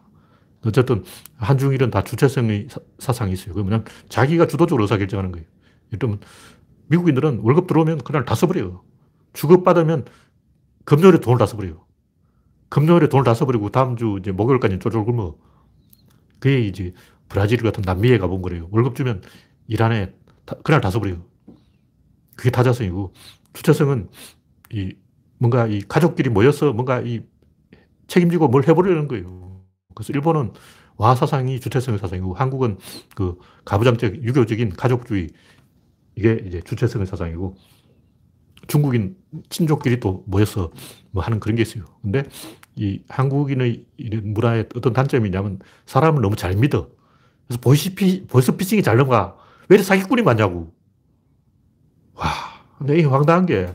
어쨌든 한중일은 다 주체성의 사, 상이 있어요. 그러면 자기가 주도적으로 의사결정하는 거예요. 예를 미국인들은 월급 들어오면 그날 다 써버려요. 주급받으면 금요일에 돈을 다 써버려요. 금요일에 돈을 다 써버리고 다음 주 이제 목요일까지 쫄쫄 굶어. 그게 이제 브라질 같은 남미에 가본 거래요. 월급 주면 일 안에 다, 그날 다 써버려요. 그게 타자성이고 주체성은 이 뭔가 이 가족끼리 모여서 뭔가 이 책임지고 뭘 해보려는 거예요. 그래서 일본은 와 사상이 주체성의 사상이고 한국은 그 가부장적 유교적인 가족주의 이게 이제 주체성의 사상이고 중국인 친족끼리 또 모여서 뭐 하는 그런 게 있어요. 근데 이 한국인의 문화의 어떤 단점이 있냐면 사람을 너무 잘 믿어. 그래서 보이스피, 보이스피싱이 잘 넘어가. 왜 이렇게 사기꾼이 많냐고. 와, 근데 이 황당한 게,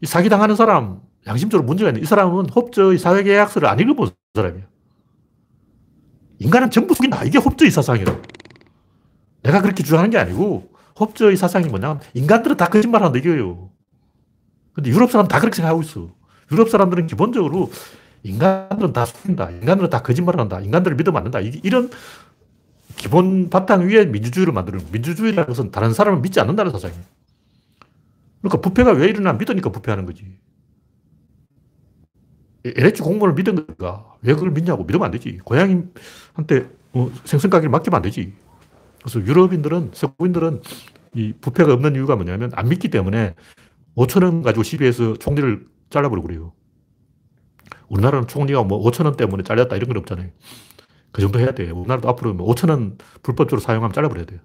이 사기당하는 사람, 양심적으로 문제가 있는 이 사람은 홉저의 사회계약서를 안 읽어본 사람이야. 인간은 전부 속인다. 이게 홉저의 사상이라. 내가 그렇게 주장하는 게 아니고, 홉저의 사상이 뭐냐면, 인간들은 다 거짓말 한다 이거예요. 근데 유럽 사람 다 그렇게 생각하고 있어. 유럽 사람들은 기본적으로 인간들은 다 속인다. 인간들은 다 거짓말 한다. 인간들을 믿으면 안 된다. 이런 기본 바탕 위에 민주주의를 만드는 민주주의라는 것은 다른 사람을 믿지 않는다는 사상이에요. 그러니까 부패가 왜 일어나? 믿으니까 부패하는 거지. LH 공무원을 믿은 거니까 왜 그걸 믿냐고 믿으면 안 되지. 고양이한테 어, 생선 가게를 맡기면 안 되지. 그래서 유럽인들은, 서구인들은 이 부패가 없는 이유가 뭐냐면 안 믿기 때문에 5천 원 가지고 시비해서 총리를 잘라버리고 그래요. 우리나라는 총리가 뭐 5천 원 때문에 잘렸다 이런 건 없잖아요. 그 정도 해야 돼요. 우리나라도 앞으로 5천 뭐원 불법적으로 사용하면 잘라버려야 돼요.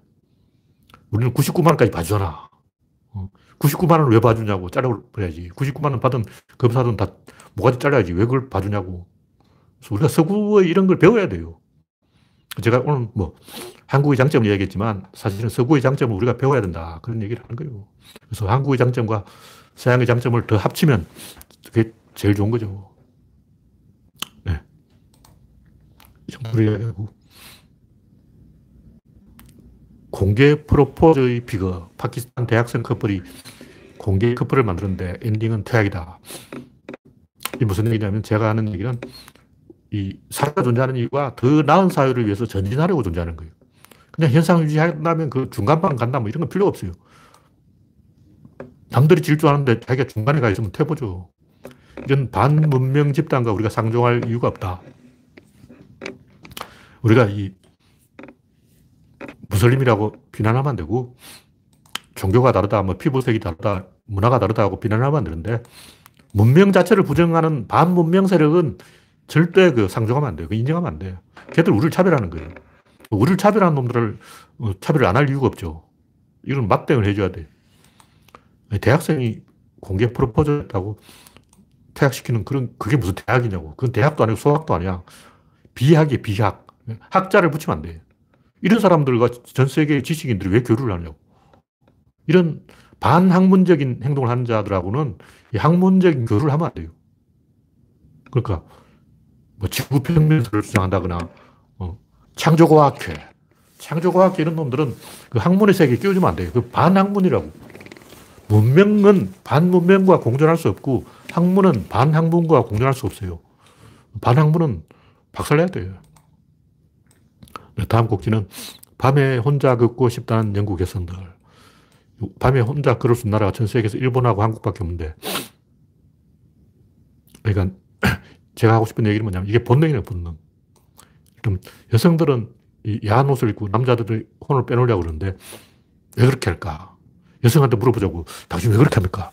우리는 99만 원까지 봐주잖아. 99만 어, 원을 왜 봐주냐고 잘라버려야지. 99만 원 받은 검사들은 다 뭐가지 잘라야지. 왜 그걸 봐주냐고. 그래서 우리가 서구의 이런 걸 배워야 돼요. 제가 오늘 뭐 한국의 장점을 이야기했지만 사실은 서구의 장점을 우리가 배워야 된다. 그런 얘기를 하는 거예요. 그래서 한국의 장점과 서양의 장점을 더 합치면 그게 제일 좋은 거죠. 네. 이 정도로 이야기하고. 공개 프로포즈의 비거. 파키스탄 대학생 커플이 공개 커플을 만드는데 엔딩은 퇴학이다. 이 무슨 얘기냐면 제가 하는 얘기는 이 사회가 존재하는 이유가 더 나은 사회를 위해서 전진하려고 존재하는 거예요. 그냥 현상 유지한다면 그 중간만 간다 뭐 이런 건 필요 없어요. 남들이 질주하는데 자기가 중간에 가 있으면 퇴보죠. 이런 반문명 집단과 우리가 상종할 이유가 없다. 우리가 이 무슬림이라고 비난하면 안 되고 종교가 다르다, 뭐 피부색이 다르다, 문화가 다르다고 비난하면 안 되는데 문명 자체를 부정하는 반문명 세력은 절대 그 상종하면 안 돼요. 그 인정하면 안 돼요. 걔들 우리를 차별하는 거예요. 우리를 차별하는 놈들을 어, 차별을 안 할 이유가 없죠. 이런 맞대응을 해줘야 돼. 대학생이 공개 프로포즈 했다고 퇴학시키는 그런, 그게 무슨 대학이냐고. 그건 대학도 아니고 수학도 아니야. 비학이 비학. 학자를 붙이면 안 돼. 이런 사람들과 전 세계 지식인들이 왜 교류를 하냐고. 이런 반학문적인 행동을 하는 자들하고는 학문적인 교류를 하면 안 돼요. 그러니까, 뭐 지구평면설을 주장한다거나, 어, 창조과학회, 창조과학회 이런 놈들은 그 학문의 세계에 끼워주면 안 돼요. 그 반학문이라고. 문명은 반문명과 공존할 수 없고 학문은 반학문과 공존할 수 없어요. 반학문은 박살내야 돼요. 네, 다음 곡지는 밤에 혼자 걷고 싶다는 영국 여성들. 밤에 혼자 걸을 수 있는 나라가 전 세계에서 일본하고 한국밖에 없는데. 그러니까 제가 하고 싶은 얘기는 뭐냐면 이게 본능이에요, 본능. 그럼 여성들은 야한 옷을 입고 남자들이 혼을 빼놓으려고 그러는데 왜 그렇게 할까? 여성한테 물어보자고. 당신 왜 그렇게 합니까?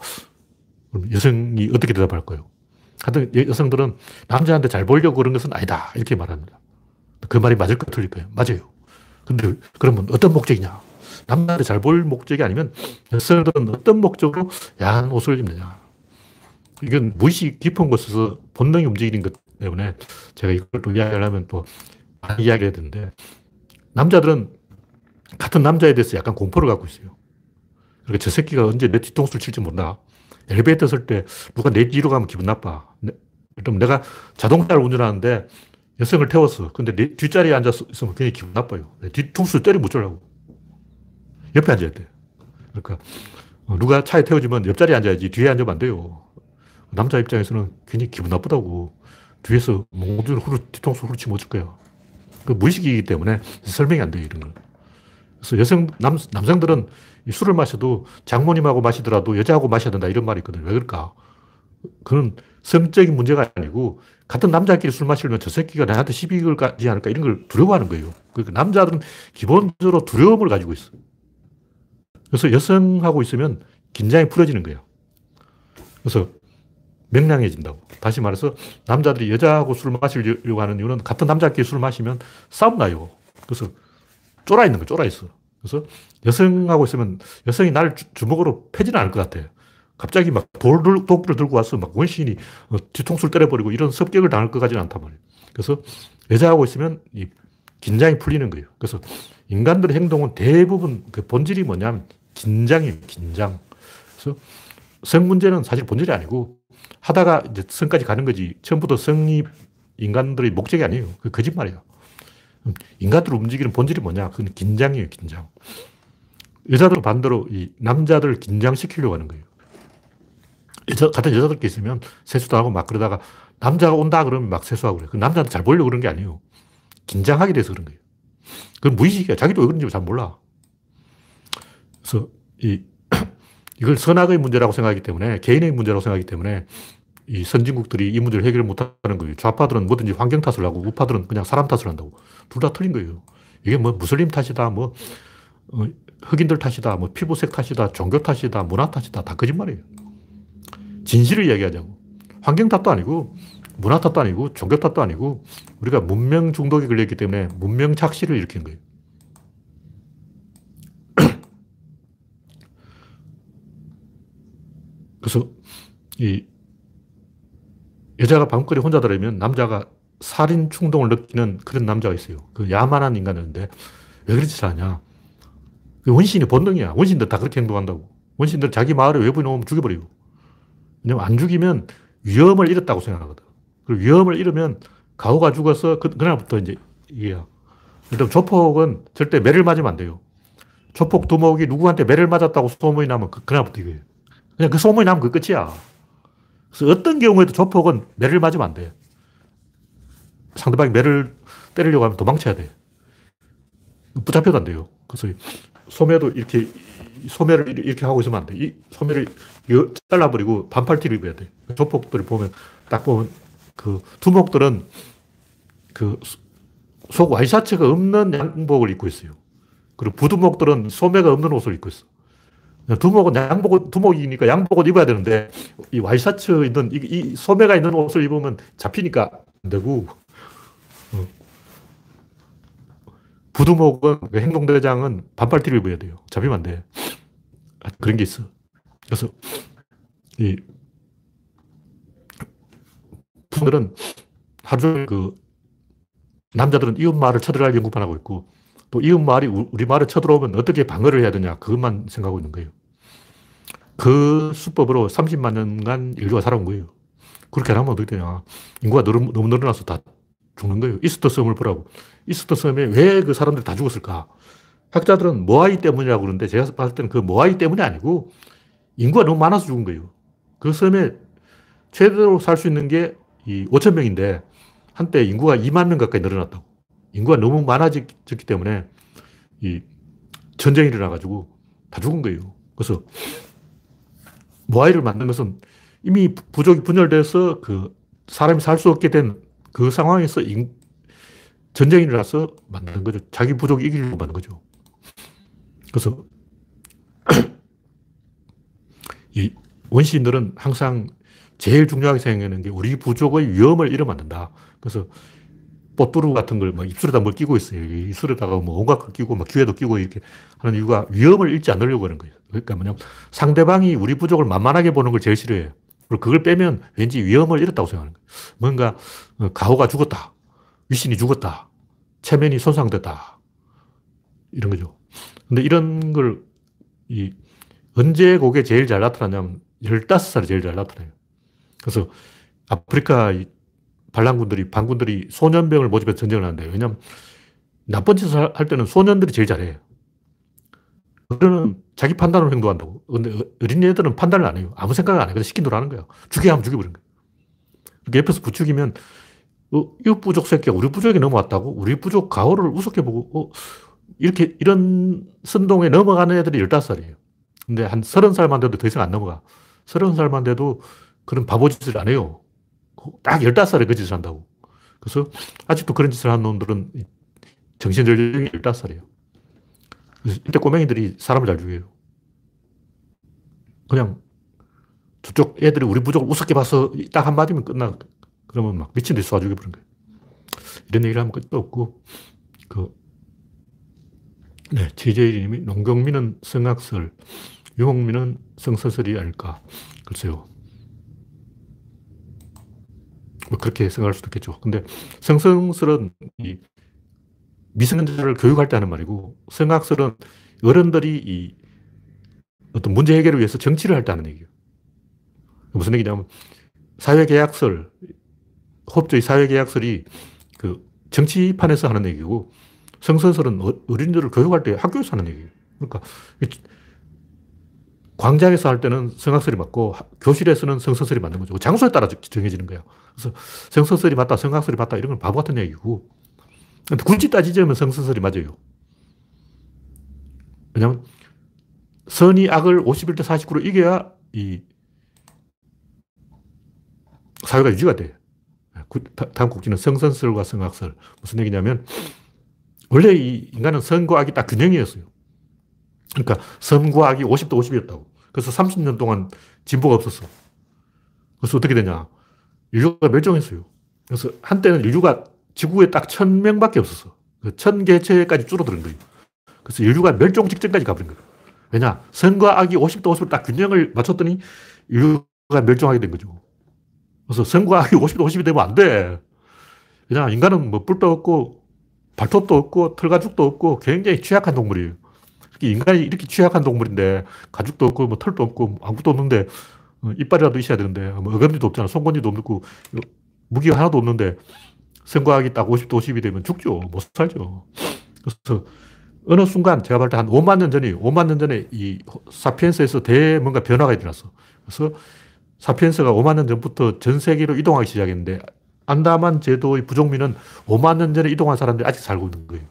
그럼 여성이 어떻게 대답할까요? 하여튼 여성들은 남자한테 잘 보이려고 그런 것은 아니다. 이렇게 말합니다. 그 말이 맞을까 틀릴까요? 맞아요. 근데 그러면 어떤 목적이냐? 남자한테 잘 보일 목적이 아니면 여성들은 어떤 목적으로 야한 옷을 입느냐? 이건 무의식 깊은 곳에서 본능이 움직이는 것 때문에 제가 이걸 또 이야기하려면 또 많이 이야기해야 되는데 남자들은 같은 남자에 대해서 약간 공포를 갖고 있어요. 그러니까 저 새끼가 언제 내 뒤통수를 칠지 몰라. 엘리베이터 쓸 때 누가 내 뒤로 가면 기분 나빠. 그럼 내가 자동차를 운전하는데 여성을 태웠어. 근데 내 뒷자리에 앉아 있으면 굉장히 기분 나빠요. 뒤통수 때려 묻으려고. 옆에 앉아야 돼. 그러니까 어, 누가 차에 태워주면 옆자리에 앉아야지 뒤에 앉으면 안 돼요. 남자 입장에서는 굉장히 기분 나쁘다고. 뒤에서 몽둥이 후루, 뒤통수 후루치 못줄 거야. 그 무의식이기 때문에 설명이 안 돼요, 이런 건. 그래서 여성, 남, 남성들은 술을 마셔도 장모님하고 마시더라도 여자하고 마셔야 된다 이런 말이 있거든요. 왜 그럴까? 그건 성적인 문제가 아니고 같은 남자끼리 술 마시면 저 새끼가 나한테 시비를 가지 않을까 이런 걸 두려워하는 거예요. 그러니까 남자들은 기본적으로 두려움을 가지고 있어. 그래서 여성하고 있으면 긴장이 풀어지는 거예요. 그래서 명량해진다고. 다시 말해서 남자들이 여자하고 술을 마시려고 하는 이유는 같은 남자끼리 술을 마시면 싸움 나요. 그래서 쫄아 있는 거, 쫄아 있어. 그래서 여성하고 있으면 여성이 나를 주먹으로 패지는 않을 것 같아. 갑자기 막 돌을, 도끼를 들고 와서 막 원시인이 어, 뒤통수를 때려버리고 이런 습격을 당할 것 같지는 않단 말이에요. 그래서 여자하고 있으면 이 긴장이 풀리는 거예요. 그래서 인간들의 행동은 대부분 그 본질이 뭐냐면 긴장이에요, 긴장. 그래서 성 문제는 사실 본질이 아니고 하다가 이제 성까지 가는 거지. 처음부터 성이 인간들의 목적이 아니에요. 그 거짓말이에요. 인간들 움직이는 본질이 뭐냐? 그건 긴장이에요, 긴장. 여자들은 반대로 이 남자들을 긴장시키려고 하는 거예요. 여자, 같은 여자들끼리 있으면 세수도 하고 막 그러다가 남자가 온다 그러면 막 세수하고 그래. 그 남자한테 잘 보려고 그런 게 아니에요. 긴장하게 돼서 그런 거예요. 그건 무의식이야. 자기도 왜 그런지 잘 몰라. 그래서 이, 이걸 선악의 문제라고 생각하기 때문에 개인의 문제라고 생각하기 때문에 이 선진국들이 이 문제를 해결 못 하는 거예요. 좌파들은 뭐든지 환경 탓을 하고 우파들은 그냥 사람 탓을 한다고. 둘 다 틀린 거예요. 이게 뭐 무슬림 탓이다, 뭐 어, 흑인들 탓이다, 뭐 피부색 탓이다, 종교 탓이다, 문화 탓이다. 다 거짓말이에요. 진실을 이야기하자고. 환경 탓도 아니고 문화 탓도 아니고 종교 탓도 아니고 우리가 문명 중독에 걸렸기 때문에 문명 착시를 일으킨 거예요. 그래서 이 여자가 밤거리 혼자 다니면 남자가 살인 충동을 느끼는 그런 남자가 있어요. 그 야만한 인간인데 왜 그렇지 않냐. 그 원신이 본능이야. 원신들 다 그렇게 행동한다고. 원신들 자기 마을에 외부인 오면 죽여버리고. 왜냐면 안 죽이면 위험을 잃었다고 생각하거든. 그리고 위험을 잃으면 가오가 죽어서 그, 그날부터 이제 이게야. 일단 조폭은 절대 매를 맞으면 안 돼요. 조폭 두목이 누구한테 매를 맞았다고 소문이 나면 그, 그날부터 이거예요. 그냥 그 소문이 나면 그 끝이야. 그래서 어떤 경우에도 조폭은 매를 맞으면 안 돼. 상대방이 매를 때리려고 하면 도망쳐야 돼. 붙잡혀도 안 돼요. 그래서 소매도 이렇게 소매를 이렇게 하고 있으면 안 돼. 이 소매를 잘라버리고 반팔티를 입어야 돼. 조폭들을 보면 딱 보면 그 두목들은 그 속 와이셔츠가 없는 양복을 입고 있어요. 그리고 부두목들은 소매가 없는 옷을 입고 있어. 두목은 양복, 두목이니까 양복을 입어야 되는데, 이 와이셔츠 있는, 이, 이 소매가 있는 옷을 입으면 잡히니까 안 되고, 어. 부두목은, 그 행동대장은 반팔티를 입어야 돼요. 잡히면 안 돼. 아, 그런 게 있어. 그래서, 이, 부들은 하루 종일 그, 남자들은 이웃 마을을 쳐들어갈 연구만 하고 있고, 또 이웃 마을이 우리 마을에 쳐들어오면 어떻게 방어를 해야 되냐, 그것만 생각하고 있는 거예요. 그 수법으로 30만 년간 인류가 살아온 거예요. 그렇게 안 하면 어떻게 되냐. 인구가 너무 늘어나서 다 죽는 거예요. 이스터 섬을 보라고. 이스터 섬에 왜 그 사람들이 다 죽었을까? 학자들은 모아이 때문이라고 그러는데 제가 봤을 때는 그 모아이 때문이 아니고 인구가 너무 많아서 죽은 거예요. 그 섬에 최대로 살 수 있는 게 이 5천 명인데 한때 인구가 2만 명 가까이 늘어났다고. 인구가 너무 많아졌기 때문에 이 전쟁이 일어나가지고 다 죽은 거예요. 그래서 모아이를 만든 것은 이미 부족이 분열돼서 그 사람이 살 수 없게 된 그 상황에서 인, 전쟁이 일어나서 만든 거죠. 자기 부족이 이기려고 만든 거죠. 그래서 이 원시인들은 항상 제일 중요하게 생각하는 게 우리 부족의 위험을 잃으면 안 된다. 그래서 뽀뚜루 같은 걸 막 입술에다 뭘 끼고 있어요. 입술에다가 뭐 온갖 걸 끼고 막 귀에도 끼고 이렇게 하는 이유가 위험을 잃지 않으려고 하는 거예요. 그러니까 뭐냐면 상대방이 우리 부족을 만만하게 보는 걸 제일 싫어해요. 그리고 그걸 빼면 왠지 위험을 잃었다고 생각하는 거예요. 뭔가 어, 가호가 죽었다. 위신이 죽었다. 체면이 손상됐다. 이런 거죠. 근데 이런 걸, 이, 언제 그게 제일 잘 나타나냐면 15살이 제일 잘 나타나요. 그래서 아프리카 반란군들이, 반군들이 소년병을 모집해서 전쟁을 하는데, 왜냐면 나쁜 짓을 할 때는 소년들이 제일 잘해요. 어른은 자기 판단으로 행동한다고. 근데 어린애들은 판단을 안 해요. 아무 생각 안 해. 그냥 시킨 대로 하는 거야. 죽여 하면 죽여버리는 거야. 옆에서 부추기면, 어, 이 부족 새끼가 우리 부족에 넘어왔다고? 우리 부족 가오를 우습게 보고, 어, 이렇게, 이런 선동에 넘어가는 애들이 15살이에요. 근데 한 30살만 돼도 더 이상 안 넘어가. 30살만 돼도 그런 바보짓을 안 해요. 딱 15살에 그 짓을 한다고. 그래서 아직도 그런 짓을 하는 놈들은 정신연령이 15살이에요. 이때 꼬맹이들이 사람을 잘 죽여요. 그냥 저쪽 애들이 우리 부족을 우습게 봐서 딱 한마디면 끝나. 그러면 막 미친 듯이 쏴 죽여버린 거예요. 이런 얘기를 하면 끝도 없고, 그, 네, JJ님이 농경민은 성악설, 유목민은 성서설이 아닐까. 글쎄요. 뭐 그렇게 생각할 수도 있겠죠. 근데 성성설은 이 미성년자를 교육할 때 하는 말이고 성악설은 어른들이 이 어떤 문제 해결을 위해서 정치를 할 때 하는 얘기예요. 무슨 얘기냐면 사회계약설, 호흡주의 사회계약설이 그 정치판에서 하는 얘기고 성선설은 어, 어린이들을 교육할 때 학교에서 하는 얘기예요. 그러니까 광장에서 할 때는 성악설이 맞고 교실에서는 성선설이 맞는 거죠. 장소에 따라 정해지는 거예요. 그래서 성선설이 맞다, 성악설이 맞다 이런 건 바보 같은 얘기고 근데 굳이 따지자면 성선설이 맞아요. 왜냐면 선이 악을 51대 49로 이겨야 이 사회가 유지가 돼. 다음 곡지는 성선설과 성악설. 무슨 얘기냐면 원래 이 인간은 선과 악이 딱 균형이었어요. 그러니까 선과 악이 50대 50이었다고. 그래서 30년 동안 진보가 없었어. 그래서 어떻게 되냐. 인류가 멸종했어요. 그래서 한때는 인류가 지구에 딱 천명밖에 없었어. 그 천개체까지 줄어드는 거예요. 그래서 인류가 멸종 직전까지 가버린 거예요. 왜냐? 선과 악이 50대 50으로 딱 균형을 맞췄더니 인류가 멸종하게 된 거죠. 그래서 선과 악이 50대 50이 되면 안 돼. 그냥 인간은 뭐 뿔도 없고 발톱도 없고 털가죽도 없고 굉장히 취약한 동물이에요. 인간이 이렇게 취약한 동물인데 가죽도 없고 뭐 털도 없고 아무것도 없는데 어, 이빨이라도 있어야 되는데 뭐 어금니도 없잖아. 손건지도 없고 무기가 하나도 없는데 선과학이 딱 50도 50이 되면 죽죠. 못 살죠. 그래서 어느 순간 제가 볼 때 한 5만 년 전이 5만 년 전에 이 사피엔스에서 대 뭔가 변화가 일어났어. 그래서 사피엔스가 5만 년 전부터 전 세계로 이동하기 시작했는데 안다만 제도의 부족민은 5만 년 전에 이동한 사람들이 아직 살고 있는 거예요.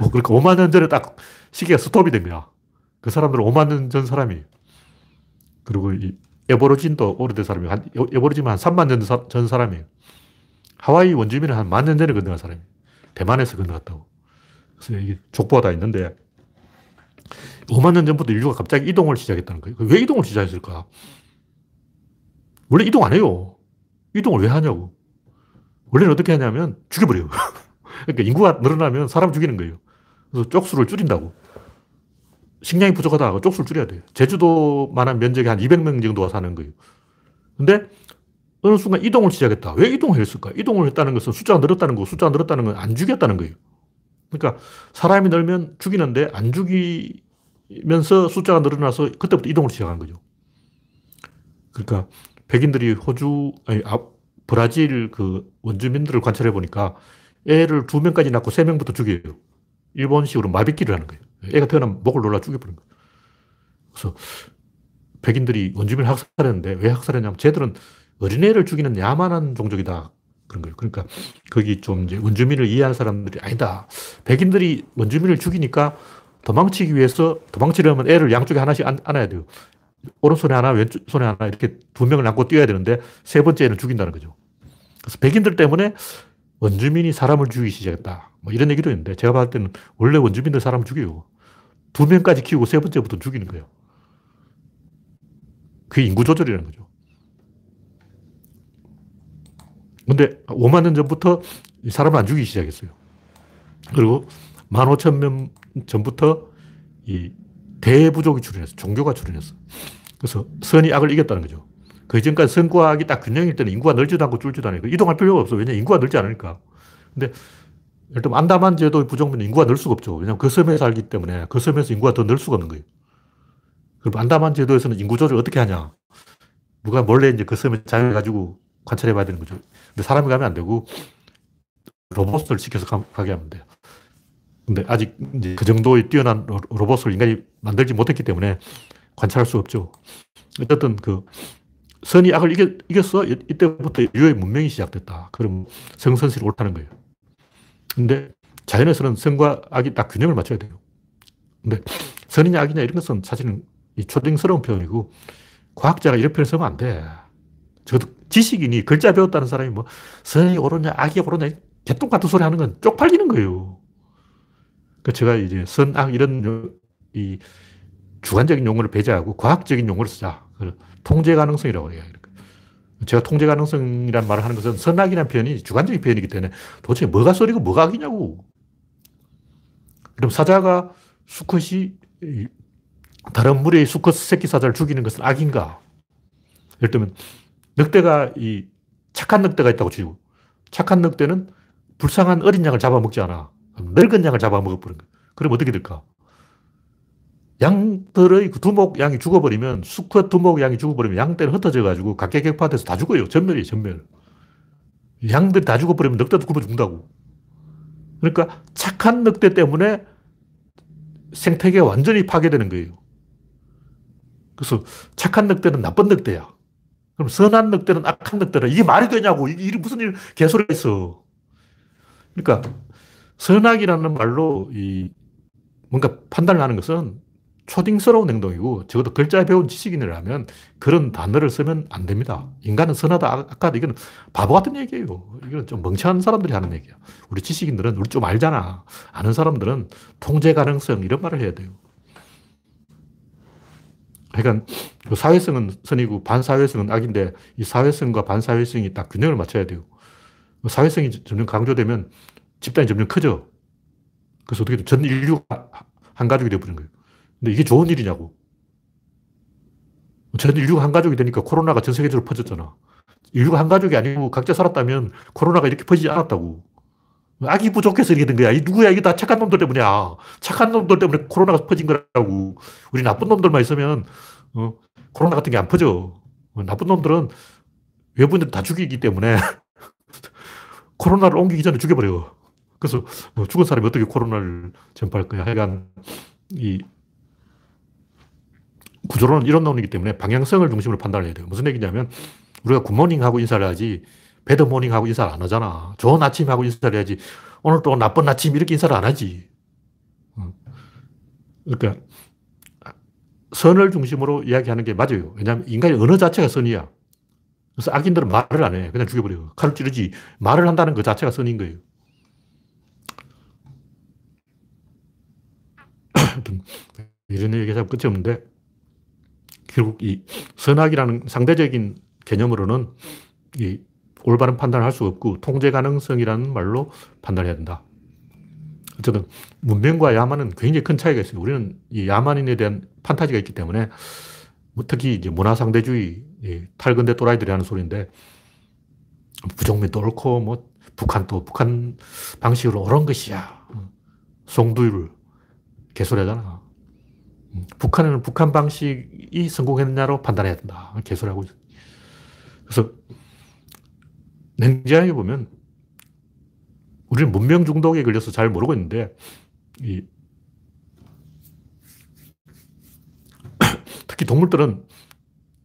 어, 그러니까 5만 년 전에 딱 시계가 스톱이 된 거야. 그 사람들은 5만 년 전 사람이. 그리고 이 에버로진도 오래된 사람이 한, 에버로진은 한 3만 년 전 사람이에요. 하와이 원주민은 한 만 년 전에 건너간 사람이 대만에서 건너갔다고. 그래서 이게 족보가 다 있는데 5만 년 전부터 인류가 갑자기 이동을 시작했다는 거예요. 왜 이동을 시작했을까? 원래 이동 안 해요. 이동을 왜 하냐고. 원래는 어떻게 하냐면 죽여버려요. 그러니까 인구가 늘어나면 사람 죽이는 거예요. 그래서 쪽수를 줄인다고. 식량이 부족하다. 쪽수를 줄여야 돼요. 제주도만한 면적이 한 200명 정도가 사는 거예요. 근데 어느 순간 이동을 시작했다. 왜 이동을 했을까? 이동을 했다는 것은 숫자가 늘었다는 거, 숫자가 늘었다는 건 안 죽였다는 거예요. 그러니까 사람이 늘면 죽이는데 안 죽이면서 숫자가 늘어나서 그때부터 이동을 시작한 거죠. 그러니까 백인들이 호주, 아니, 아, 브라질 그 원주민들을 관찰해 보니까 애를 두 명까지 낳고 세 명부터 죽여요. 일본식으로 마비끼를 하는 거예요. 애가 태어나면 목을 놀라 죽여버린 거예요. 그래서 백인들이 원주민을 학살했는데 왜 학살했냐면 쟤들은 어린애를 죽이는 야만한 종족이다. 그런 거예요. 그러니까 거기 좀 이제 원주민을 이해하는 사람들이 아니다. 백인들이 원주민을 죽이니까 도망치기 위해서 도망치려면 애를 양쪽에 하나씩 안, 안아야 돼요. 오른손에 하나, 왼손에 하나 이렇게 두 명을 안고 뛰어야 되는데 세 번째 애는 죽인다는 거죠. 그래서 백인들 때문에 원주민이 사람을 죽이기 시작했다. 뭐 이런 얘기도 있는데 제가 봤을 때는 원래 원주민들 사람을 죽여요. 두 명까지 키우고 세 번째부터 죽이는 거예요. 그게 인구 조절이라는 거죠. 근데 5만 년 전부터 사람을 안 죽이기 시작했어요. 그리고 15,000년 전부터 이 대부족이 출현했어. 종교가 출현했어. 그래서 선이 악을 이겼다는 거죠. 그 이전까지 선과 악이 딱 균형일 때는 인구가 늘지도 않고 줄지도 않아요. 이동할 필요가 없어. 왜냐 인구가 늘지 않으니까. 근데 예를 들면 안다만 제도 부정부는 인구가 늘 수가 없죠. 왜냐하면 그 섬에 살기 때문에 그 섬에서 인구가 더 늘 수가 없는 거예요. 그럼 안다만 제도에서는 인구 조절 어떻게 하냐. 누가 몰래 이제 그 섬에 자유해가지고 관찰해 봐야 되는 거죠. 근데 사람이 가면 안 되고 로봇을 시켜서 가게 하면 돼요. 근데 아직 이제 그 정도의 뛰어난 로봇을 인간이 만들지 못했기 때문에 관찰할 수 없죠. 어쨌든 그 선이 악을 이겼, 이겼어. 이때부터 인류의 문명이 시작됐다. 그럼 성선설이 옳다는 거예요. 근데 자연에서는 선과 악이 딱 균형을 맞춰야 돼요. 근데 선이냐 악이냐 이런 것은 사실은 이 초딩스러운 표현이고 과학자가 이런 표현을 쓰면 안 돼. 저도 지식인이 글자 배웠다는 사람이 뭐 선이 옳으냐 악이 옳으냐 개똥 같은 소리 하는 건 쪽팔리는 거예요. 그 제가 이제 선, 악 이런 이 주관적인 용어를 배제하고 과학적인 용어를 쓰자. 통제 가능성이라고 해요. 제가 통제 가능성이라는 말을 하는 것은 선악이라는 표현이 주관적인 표현이기 때문에 도대체 뭐가 소리고 뭐가 악이냐고. 그럼 사자가 수컷이 다른 물의 수컷 새끼 사자를 죽이는 것은 악인가? 예를 들면 늑대가 이 착한 늑대가 있다고 치고 착한 늑대는 불쌍한 어린 양을 잡아먹지 않아. 늙은 양을 잡아먹어버린 거야. 그럼 어떻게 될까? 양들의 그 두목 양이 죽어버리면, 수컷 두목 양이 죽어버리면 양떼는 흩어져가지고 각계격파돼서 다 죽어요. 전멸이에요, 전멸. 양들이 다 죽어버리면 늑대도 굶어 죽는다고. 그러니까 착한 늑대 때문에 생태계가 완전히 파괴되는 거예요. 그래서 착한 늑대는 나쁜 늑대야. 그럼 선한 늑대는 악한 늑대라. 이게 말이 되냐고. 이게 무슨 일, 개소리가 있어. 그러니까 선악이라는 말로 이 뭔가 판단을 하는 것은 초딩스러운 행동이고 적어도 글자 배운 지식인이라면 그런 단어를 쓰면 안 됩니다. 인간은 선하다, 악하다 이건 바보 같은 얘기예요. 이건 좀 멍청한 사람들이 하는 얘기야. 우리 지식인들은 우리 좀 알잖아. 아는 사람들은 통제 가능성 이런 말을 해야 돼요. 그러니까 그 사회성은 선이고 반사회성은 악인데 이 사회성과 반사회성이 딱 균형을 맞춰야 돼요. 그 사회성이 점점 강조되면 집단이 점점 커져. 그래서 어떻게 전 인류가 한 가족이 되어버린 거예요. 근데 이게 좋은 일이냐고. 전 인류가 한 가족이 되니까 코로나가 전 세계적으로 퍼졌잖아. 인류가 한 가족이 아니고 각자 살았다면 코로나가 이렇게 퍼지지 않았다고. 악이 부족해서 이렇게 된 거야. 이 누구야? 이게 다 착한 놈들 때문이야. 착한 놈들 때문에 코로나가 퍼진 거라고. 우리 나쁜 놈들만 있으면, 어, 코로나 같은 게 안 퍼져. 나쁜 놈들은 외부인들 다 죽이기 때문에 코로나를 옮기기 전에 죽여버려. 그래서 뭐 죽은 사람이 어떻게 코로나를 전파할 거야. 하여간 이 구조론은 이런 논이기 때문에 방향성을 중심으로 판단을 해야 돼요. 무슨 얘기냐면 우리가 굿모닝하고 인사를 하지 배드모닝하고 인사를 안 하잖아. 좋은 아침하고 인사를 해야지. 오늘 또 나쁜 아침 이렇게 인사를 안 하지. 그러니까 선을 중심으로 이야기하는 게 맞아요. 왜냐하면 인간의 언어 자체가 선이야. 그래서 악인들은 말을 안 해. 그냥 죽여버려. 칼을 찌르지. 말을 한다는 그 자체가 선인 거예요. 이런 얘기하면 끝이 없는데, 결국 이 선악이라는 상대적인 개념으로는 이 올바른 판단을 할 수 없고 통제 가능성이라는 말로 판단해야 된다. 어쨌든 문명과 야만은 굉장히 큰 차이가 있어요. 우리는 이 야만인에 대한 판타지가 있기 때문에 뭐 특히 이제 문화 상대주의, 탈근대 또라이들이 하는 소리인데 부정민도 옳고 뭐 북한도 북한 방식으로 옳은 것이야. 송두율 개소리하잖아. 북한은 북한 방식이 성공했냐로 판단해야 된다. 개소리하고 있어. 그래서 냉정하게 보면 우리는 문명 중독에 걸려서 잘 모르고 있는데 이 특히 동물들은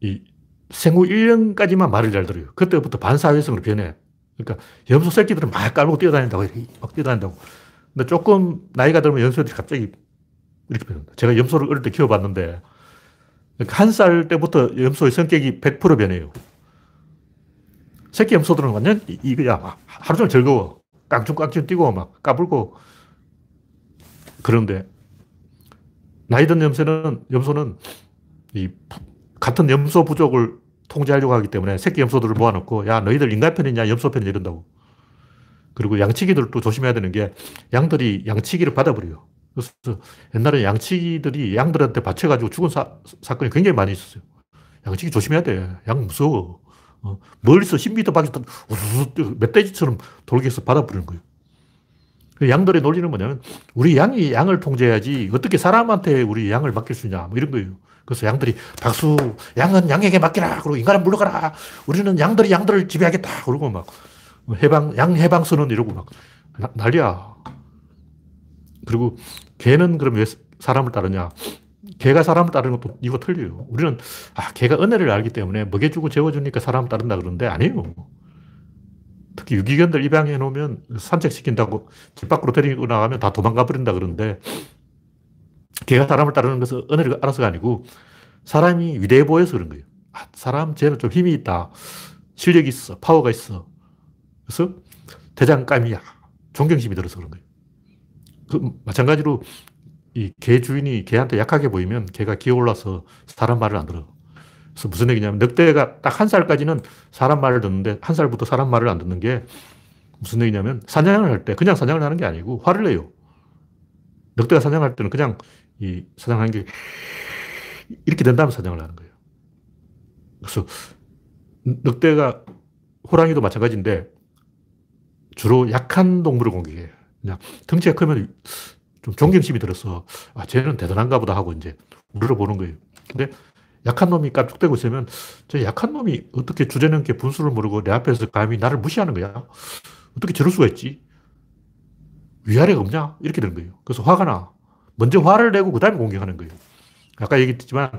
이 생후 1년까지만 말을 잘 들어요. 그때부터 반사회성으로 변해. 그러니까 염소 새끼들은 막 깔고 뛰어다닌다고, 막 뛰어다닌다고. 근데 조금 나이가 들면 염소들이 갑자기 이렇게 변합니다. 제가 염소를 어릴 때 키워봤는데, 그러니까 한살 때부터 염소의 성격이 100% 변해요. 새끼 염소들은 완전 이거야. 하루 종일 즐거워. 깡충깡충 뛰고 막 까불고. 그런데, 나이 든 염소는, 염소는 이 같은 염소 부족을 통제하려고 하기 때문에 새끼 염소들을 모아놓고 야 너희들 인간 편이냐 염소 편이냐 이런다고. 그리고 양치기들도 조심해야 되는 게 양들이 양치기를 받아버려요. 그래서 옛날에 양치기들이 양들한테 받쳐가지고 죽은 사, 사건이 굉장히 많이 있었어요. 양치기 조심해야 돼. 양 무서워. 어, 멀리서 10m 밖에서 우수수 멧돼지처럼 돌게서 받아버리는 거예요. 그 양들의 논리는 뭐냐면 우리 양이 양을 통제해야지 어떻게 사람한테 우리 양을 맡길 수 있냐 뭐 이런 거예요. 그래서 양들이 박수, 양은 양에게 맡기라. 그리고 인간은 물러가라. 우리는 양들이 양들을 지배하겠다. 그러고 막 해방, 양 해방 선언 이러고 막 난리야. 그리고 개는 그럼 왜 사람을 따르냐? 개가 사람을 따르는 것도 이거 틀려요. 우리는 아, 개가 은혜를 알기 때문에 먹여주고 재워주니까 사람을 따른다 그러는데 아니에요. 특히 유기견들 입양해 놓으면 산책시킨다고 집 밖으로 데리고 나가면 다 도망가 버린다 그러는데 개가 사람을 따르는 것은 은혜를 알아서가 아니고 사람이 위대해 보여서 그런 거예요. 아, 사람 쟤는 좀 힘이 있다. 실력이 있어. 파워가 있어. 그래서 대장감이야. 존경심이 들어서 그런 거예요. 그 마찬가지로 이 개 주인이 개한테 약하게 보이면 개가 기어올라서 사람 말을 안 들어. 그래서 무슨 얘기냐면 늑대가 딱 한 살까지는 사람 말을 듣는데 한 살부터 사람 말을 안 듣는 게 무슨 얘기냐면 사냥을 할 때 그냥 사냥을 하는 게 아니고 화를 내요. 늑대가 사냥할 때는 그냥 이 사냥하는 게 이렇게 된 다음에 사냥을 하는 거예요. 그래서 늑대가 호랑이도 마찬가지인데 주로 약한 동물을 공격해요. 그냥 덩치가 크면 좀 존경심이 들어서 아, 쟤는 대단한가 보다 하고 이제 물어보는 거예요. 근데 약한 놈이 깜짝대고 있으면 저 약한 놈이 어떻게 주제넘게 분수를 모르고 내 앞에서 감히 나를 무시하는 거야? 어떻게 저럴 수가 있지? 위아래가 없냐? 이렇게 되는 거예요. 그래서 화가 나. 먼저 화를 내고 그 다음에 공격하는 거예요. 아까 얘기했지만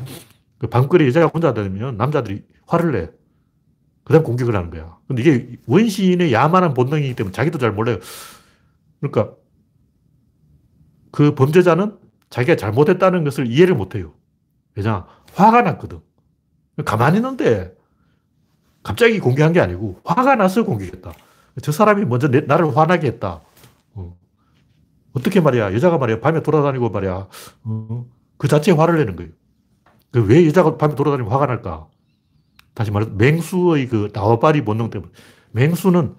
그 방거리 여자가 혼자 다니면 남자들이 화를 내. 그 다음 공격을 하는 거야. 근데 이게 원시인의 야만한 본능이기 때문에 자기도 잘 몰라요. 그러니까 그 범죄자는 자기가 잘못했다는 것을 이해를 못 해요. 왜냐? 화가 났거든. 가만히 있는데 갑자기 공격한 게 아니고 화가 나서 공격했다. 저 사람이 먼저 내, 나를 화나게 했다. 어. 떻게 말이야. 여자가 말이야. 밤에 돌아다니고 말이야. 어. 그 자체에 화를 내는 거예요. 그 왜 여자가 밤에 돌아다니면 화가 날까? 다시 말해서 맹수의 그 나와바리 본능 때문에. 맹수는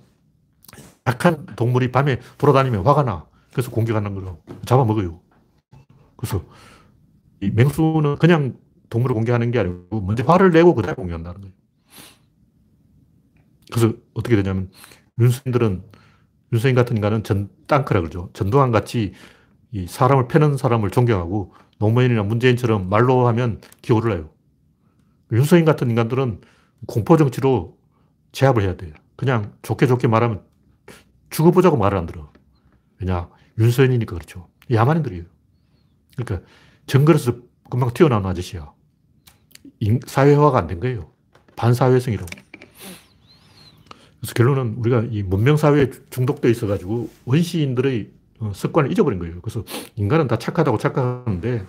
약한 동물이 밤에 돌아다니면 화가 나. 그래서 공격하는 거로 잡아먹어요. 그래서 이 맹수는 그냥 동물을 공격하는 게 아니고 먼저 화를 내고 그다음에 공격한다는 거예요. 그래서 어떻게 되냐면 윤수인들은 윤수인 같은 인간은 전 땅크라 그러죠. 전두환 같이 이 사람을 패는 사람을 존경하고 노무현이나 문재인처럼 말로 하면 기호를 해요. 윤서인 같은 인간들은 공포 정치로 제압을 해야 돼요. 그냥 좋게 좋게 말하면 죽어보자고 말을 안 들어. 왜냐? 윤서인이니까 그렇죠. 야만인들이에요. 그러니까 정글에서 금방 튀어나온 아저씨야. 사회화가 안 된 거예요. 반사회성이라고. 그래서 결론은 우리가 이 문명사회에 중독되어 있어가지고 원시인들의 어, 습관을 잊어버린 거예요. 그래서 인간은 다 착하다고 착각하는데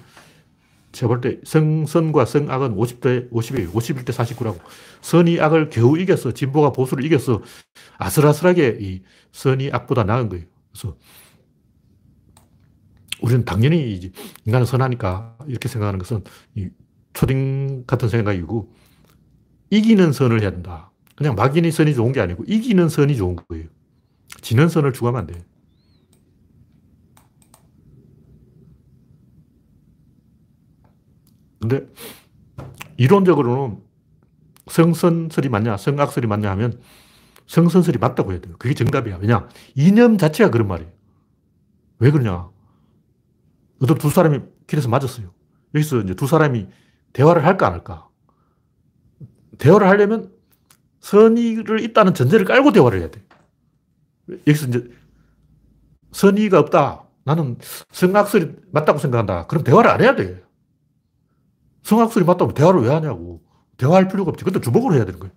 제가 볼 때 성선과 성악은 50대 50이에요. 51대 49라고. 선이 악을 겨우 이겼어. 진보가 보수를 이겼어. 아슬아슬하게 이 선이 악보다 나은 거예요. 그래서 우리는 당연히 인간은 선하니까 이렇게 생각하는 것은 초딩 같은 생각이고 이기는 선을 해야 된다. 그냥 막인이 선이 좋은 게 아니고 이기는 선이 좋은 거예요. 지는 선을 추구하면 안 돼. 근데 이론적으로는 성선설이 맞냐, 성악설이 맞냐 하면 성선설이 맞다고 해야 돼요. 그게 정답이야. 왜냐? 이념 자체가 그런 말이에요. 왜 그러냐? 어떤 두 사람이 길에서 맞았어요. 여기서 이제 두 사람이 대화를 할까 안 할까? 대화를 하려면 선의를 있다는 전제를 깔고 대화를 해야 돼. 여기서 이제 선의가 없다. 나는 성악설이 맞다고 생각한다. 그럼 대화를 안 해야 돼. 성악설이 맞다면 대화를 왜 하냐고. 대화할 필요가 없지. 근데 주먹으로 해야 되는 거예요.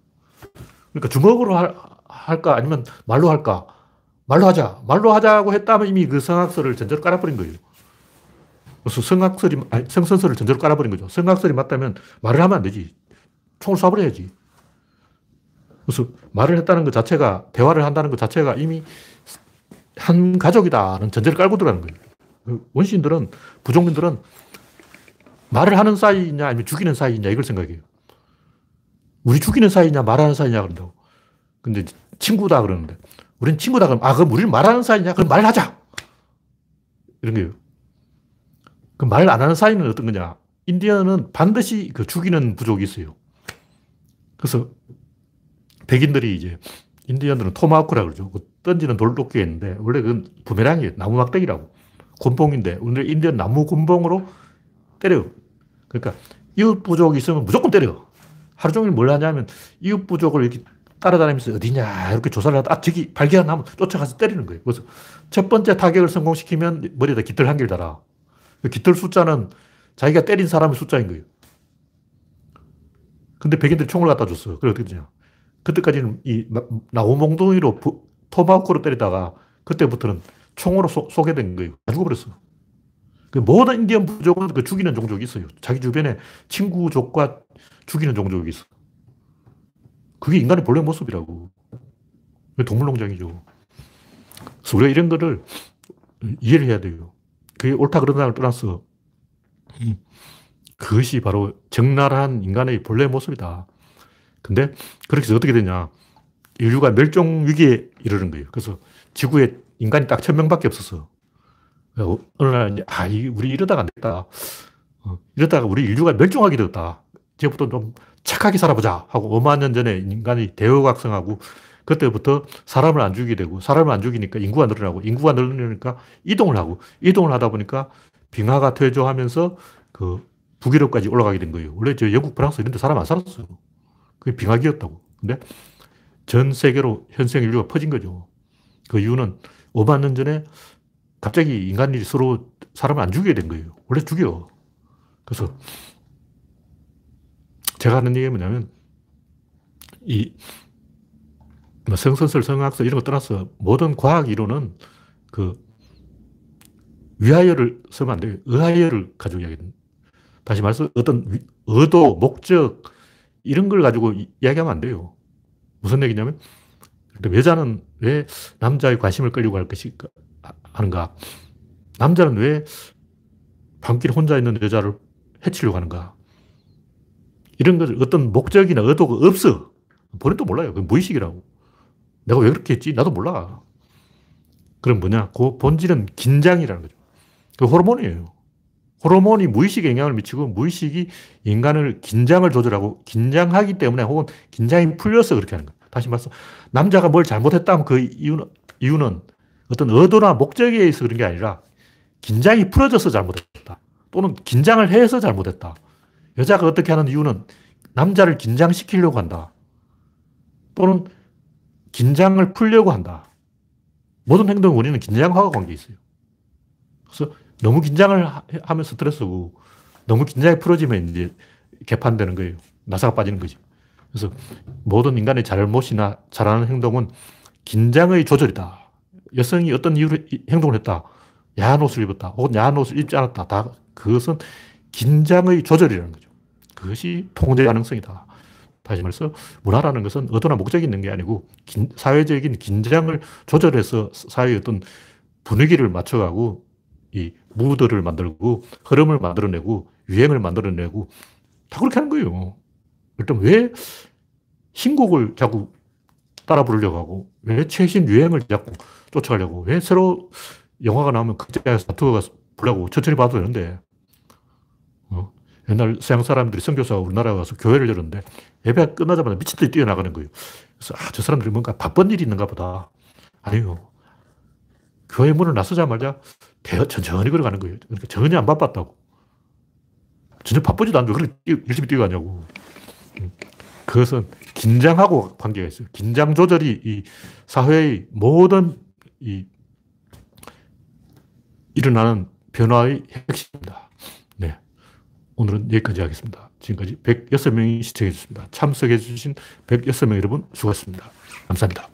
그러니까 주먹으로 할, 할까 아니면 말로 할까? 말로 하자. 말로 하자고 했다면 이미 그 성악설을 전제로 깔아버린 거예요. 그래서 성악설이, 아니, 성선설을 전제로 깔아버린 거죠. 성악설이 맞다면 말을 하면 안 되지. 총을 쏴버려야지. 그래서 말을 했다는 것 자체가, 대화를 한다는 것 자체가 이미 한 가족이다는 전제를 깔고 들어가는 거예요. 그 원시인들은, 부족민들은 말을 하는 사이냐 아니면 죽이는 사이냐 이걸 생각해요. 우리 죽이는 사이냐 말하는 사이냐 그런다고. 근데 친구다 그러는데 우린 친구다 그러면 아 그럼 우리는 말하는 사이냐 그럼 말하자. 이런 거예요. 그 말 안 하는 사이는 어떤 거냐. 인디언은 반드시 그 죽이는 부족이 있어요. 그래서 백인들이 이제 인디언들은 토마호크라 그러죠. 그 던지는 돌도끼가 있는데 원래 그건 부메랑이에요. 나무 막대기라고. 곤봉인데 오늘 인디언 나무 곤봉으로 때려요. 그러니까 이웃 부족이 있으면 무조건 때려. 하루 종일 뭘 하냐면 이웃 부족을 이렇게 따라다니면서 어디냐 이렇게 조사를 하다 아 저기 발견하면 쫓아가서 때리는 거예요. 그래서 첫 번째 타격을 성공시키면 머리에다 깃털 한 개를 달아. 그 깃털 숫자는 자기가 때린 사람의 숫자인 거예요. 근데 백인들이 총을 갖다 줬어요. 그래 어떻게 되냐. 그때까지는 이 나무몽둥이로 토마호크로 때리다가 그때부터는 총으로 쏘, 쏘게 된 거예요. 다 죽어버렸어. 그 모든 인디언 부족은 그 죽이는 종족이 있어요. 자기 주변에 친구족과 죽이는 종족이 있어. 그게 인간의 본래 모습이라고. 동물농장이죠. 그래서 우리가 이런 거를 이해를 해야 돼요. 그게 옳다 그른다를 떠나서 그것이 바로 적나라한 인간의 본래 모습이다. 근데 그렇게 해서 어떻게 되냐. 인류가 멸종 위기에 이르는 거예요. 그래서 지구에 인간이 딱 천명밖에 없었어. 어느 날, 아, 우리 이러다가 안 됐다. 어, 이러다가 우리 인류가 멸종하게 되었다. 이제부터 좀 착하게 살아보자 하고 5만 년 전에 인간이 대허각성하고 그때부터 사람을 안 죽이게 되고 사람을 안 죽이니까 인구가 늘어나고 인구가 늘어나니까 이동을 하고 이동을 하다 보니까 빙하가 퇴조하면서 그 북유럽까지 올라가게 된 거예요. 원래 저 영국, 프랑스 이런 데 사람 안 살았어요. 그게 빙하기였다고. 근데 전 세계로 현생 인류가 퍼진 거죠. 그 이유는 5만 년 전에 갑자기 인간이 서로 사람을 안 죽이게 된 거예요. 원래 죽여. 그래서 제가 하는 얘기가 뭐냐면 이뭐 성선설, 성학설 이런 거 떠나서 모든 과학 이론은 그 위하여를 쓰면 안 돼요. 의하여를 가지고 이야기합니다. 다시 말해서 어떤 의도, 목적 이런 걸 가지고 이야기하면 안 돼요. 무슨 얘기냐면 여자는 왜 남자의 관심을 끌려고 할 것이 하는가? 남자는 왜 밤길 혼자 있는 여자를 해치려고 하는가? 이런 것 어떤 목적이나 의도가 없어. 본인도 몰라요. 그 무의식이라고. 내가 왜 그렇게 했지? 나도 몰라. 그럼 뭐냐? 그 본질은 긴장이라는 거죠. 그 호르몬이에요. 호르몬이 무의식에 영향을 미치고 무의식이 인간을 긴장을 조절하고 긴장하기 때문에 혹은 긴장이 풀려서 그렇게 하는 거예요. 다시 말해서 남자가 뭘 잘못했다면 그 이유는, 이유는 어떤 의도나 목적에 의해서 그런 게 아니라 긴장이 풀어져서 잘못했다. 또는 긴장을 해서 잘못했다. 여자가 어떻게 하는 이유는 남자를 긴장시키려고 한다. 또는 긴장을 풀려고 한다. 모든 행동 원인은 긴장과 관계 있어요. 그래서 너무 긴장을 하면 스트레스고 너무 긴장이 풀어지면 이제 개판되는 거예요. 나사가 빠지는 거죠. 그래서 모든 인간의 잘못이나 잘하는 행동은 긴장의 조절이다. 여성이 어떤 이유로 행동을 했다. 야한 옷을 입었다. 혹은 야한 옷을 입지 않았다. 다 그것은 긴장의 조절이라는 거죠. 그것이 통제 가능성이다. 다시 말해서 문화라는 것은 의도나 목적이 있는 게 아니고 긴, 사회적인 긴장을 조절해서 사회의 어떤 분위기를 맞춰가고 이 무드를 만들고 흐름을 만들어내고 유행을 만들어내고 다 그렇게 하는 거예요. 일단 왜 신곡을 자꾸 따라 부르려고 하고 왜 최신 유행을 자꾸 쫓아가려고 왜 새로 영화가 나오면 극장에서 다투어가 보려고 천천히 봐도 되는데 어? 옛날 서양 사람들이 선교사가 우리나라에 와서 교회를 열었는데 예배 끝나자마자 미친듯이 뛰어나가는 거예요. 그래서 아, 저 사람들이 뭔가 바쁜 일이 있는가 보다. 아니요. 교회 문을 나서자마자 대, 천천히 걸어가는 거예요. 그러니까 전혀 안 바빴다고. 전혀 바쁘지도 않는데 그렇게 뛰, 열심히 뛰어가냐고. 음. 그것은 긴장하고 관계가 있어요. 긴장 조절이 이 사회의 모든 이 일어나는 변화의 핵심입니다. 네. 오늘은 여기까지 하겠습니다. 지금까지 106명이 시청해 주셨습니다. 참석해 주신 106명 여러분 수고하셨습니다. 감사합니다.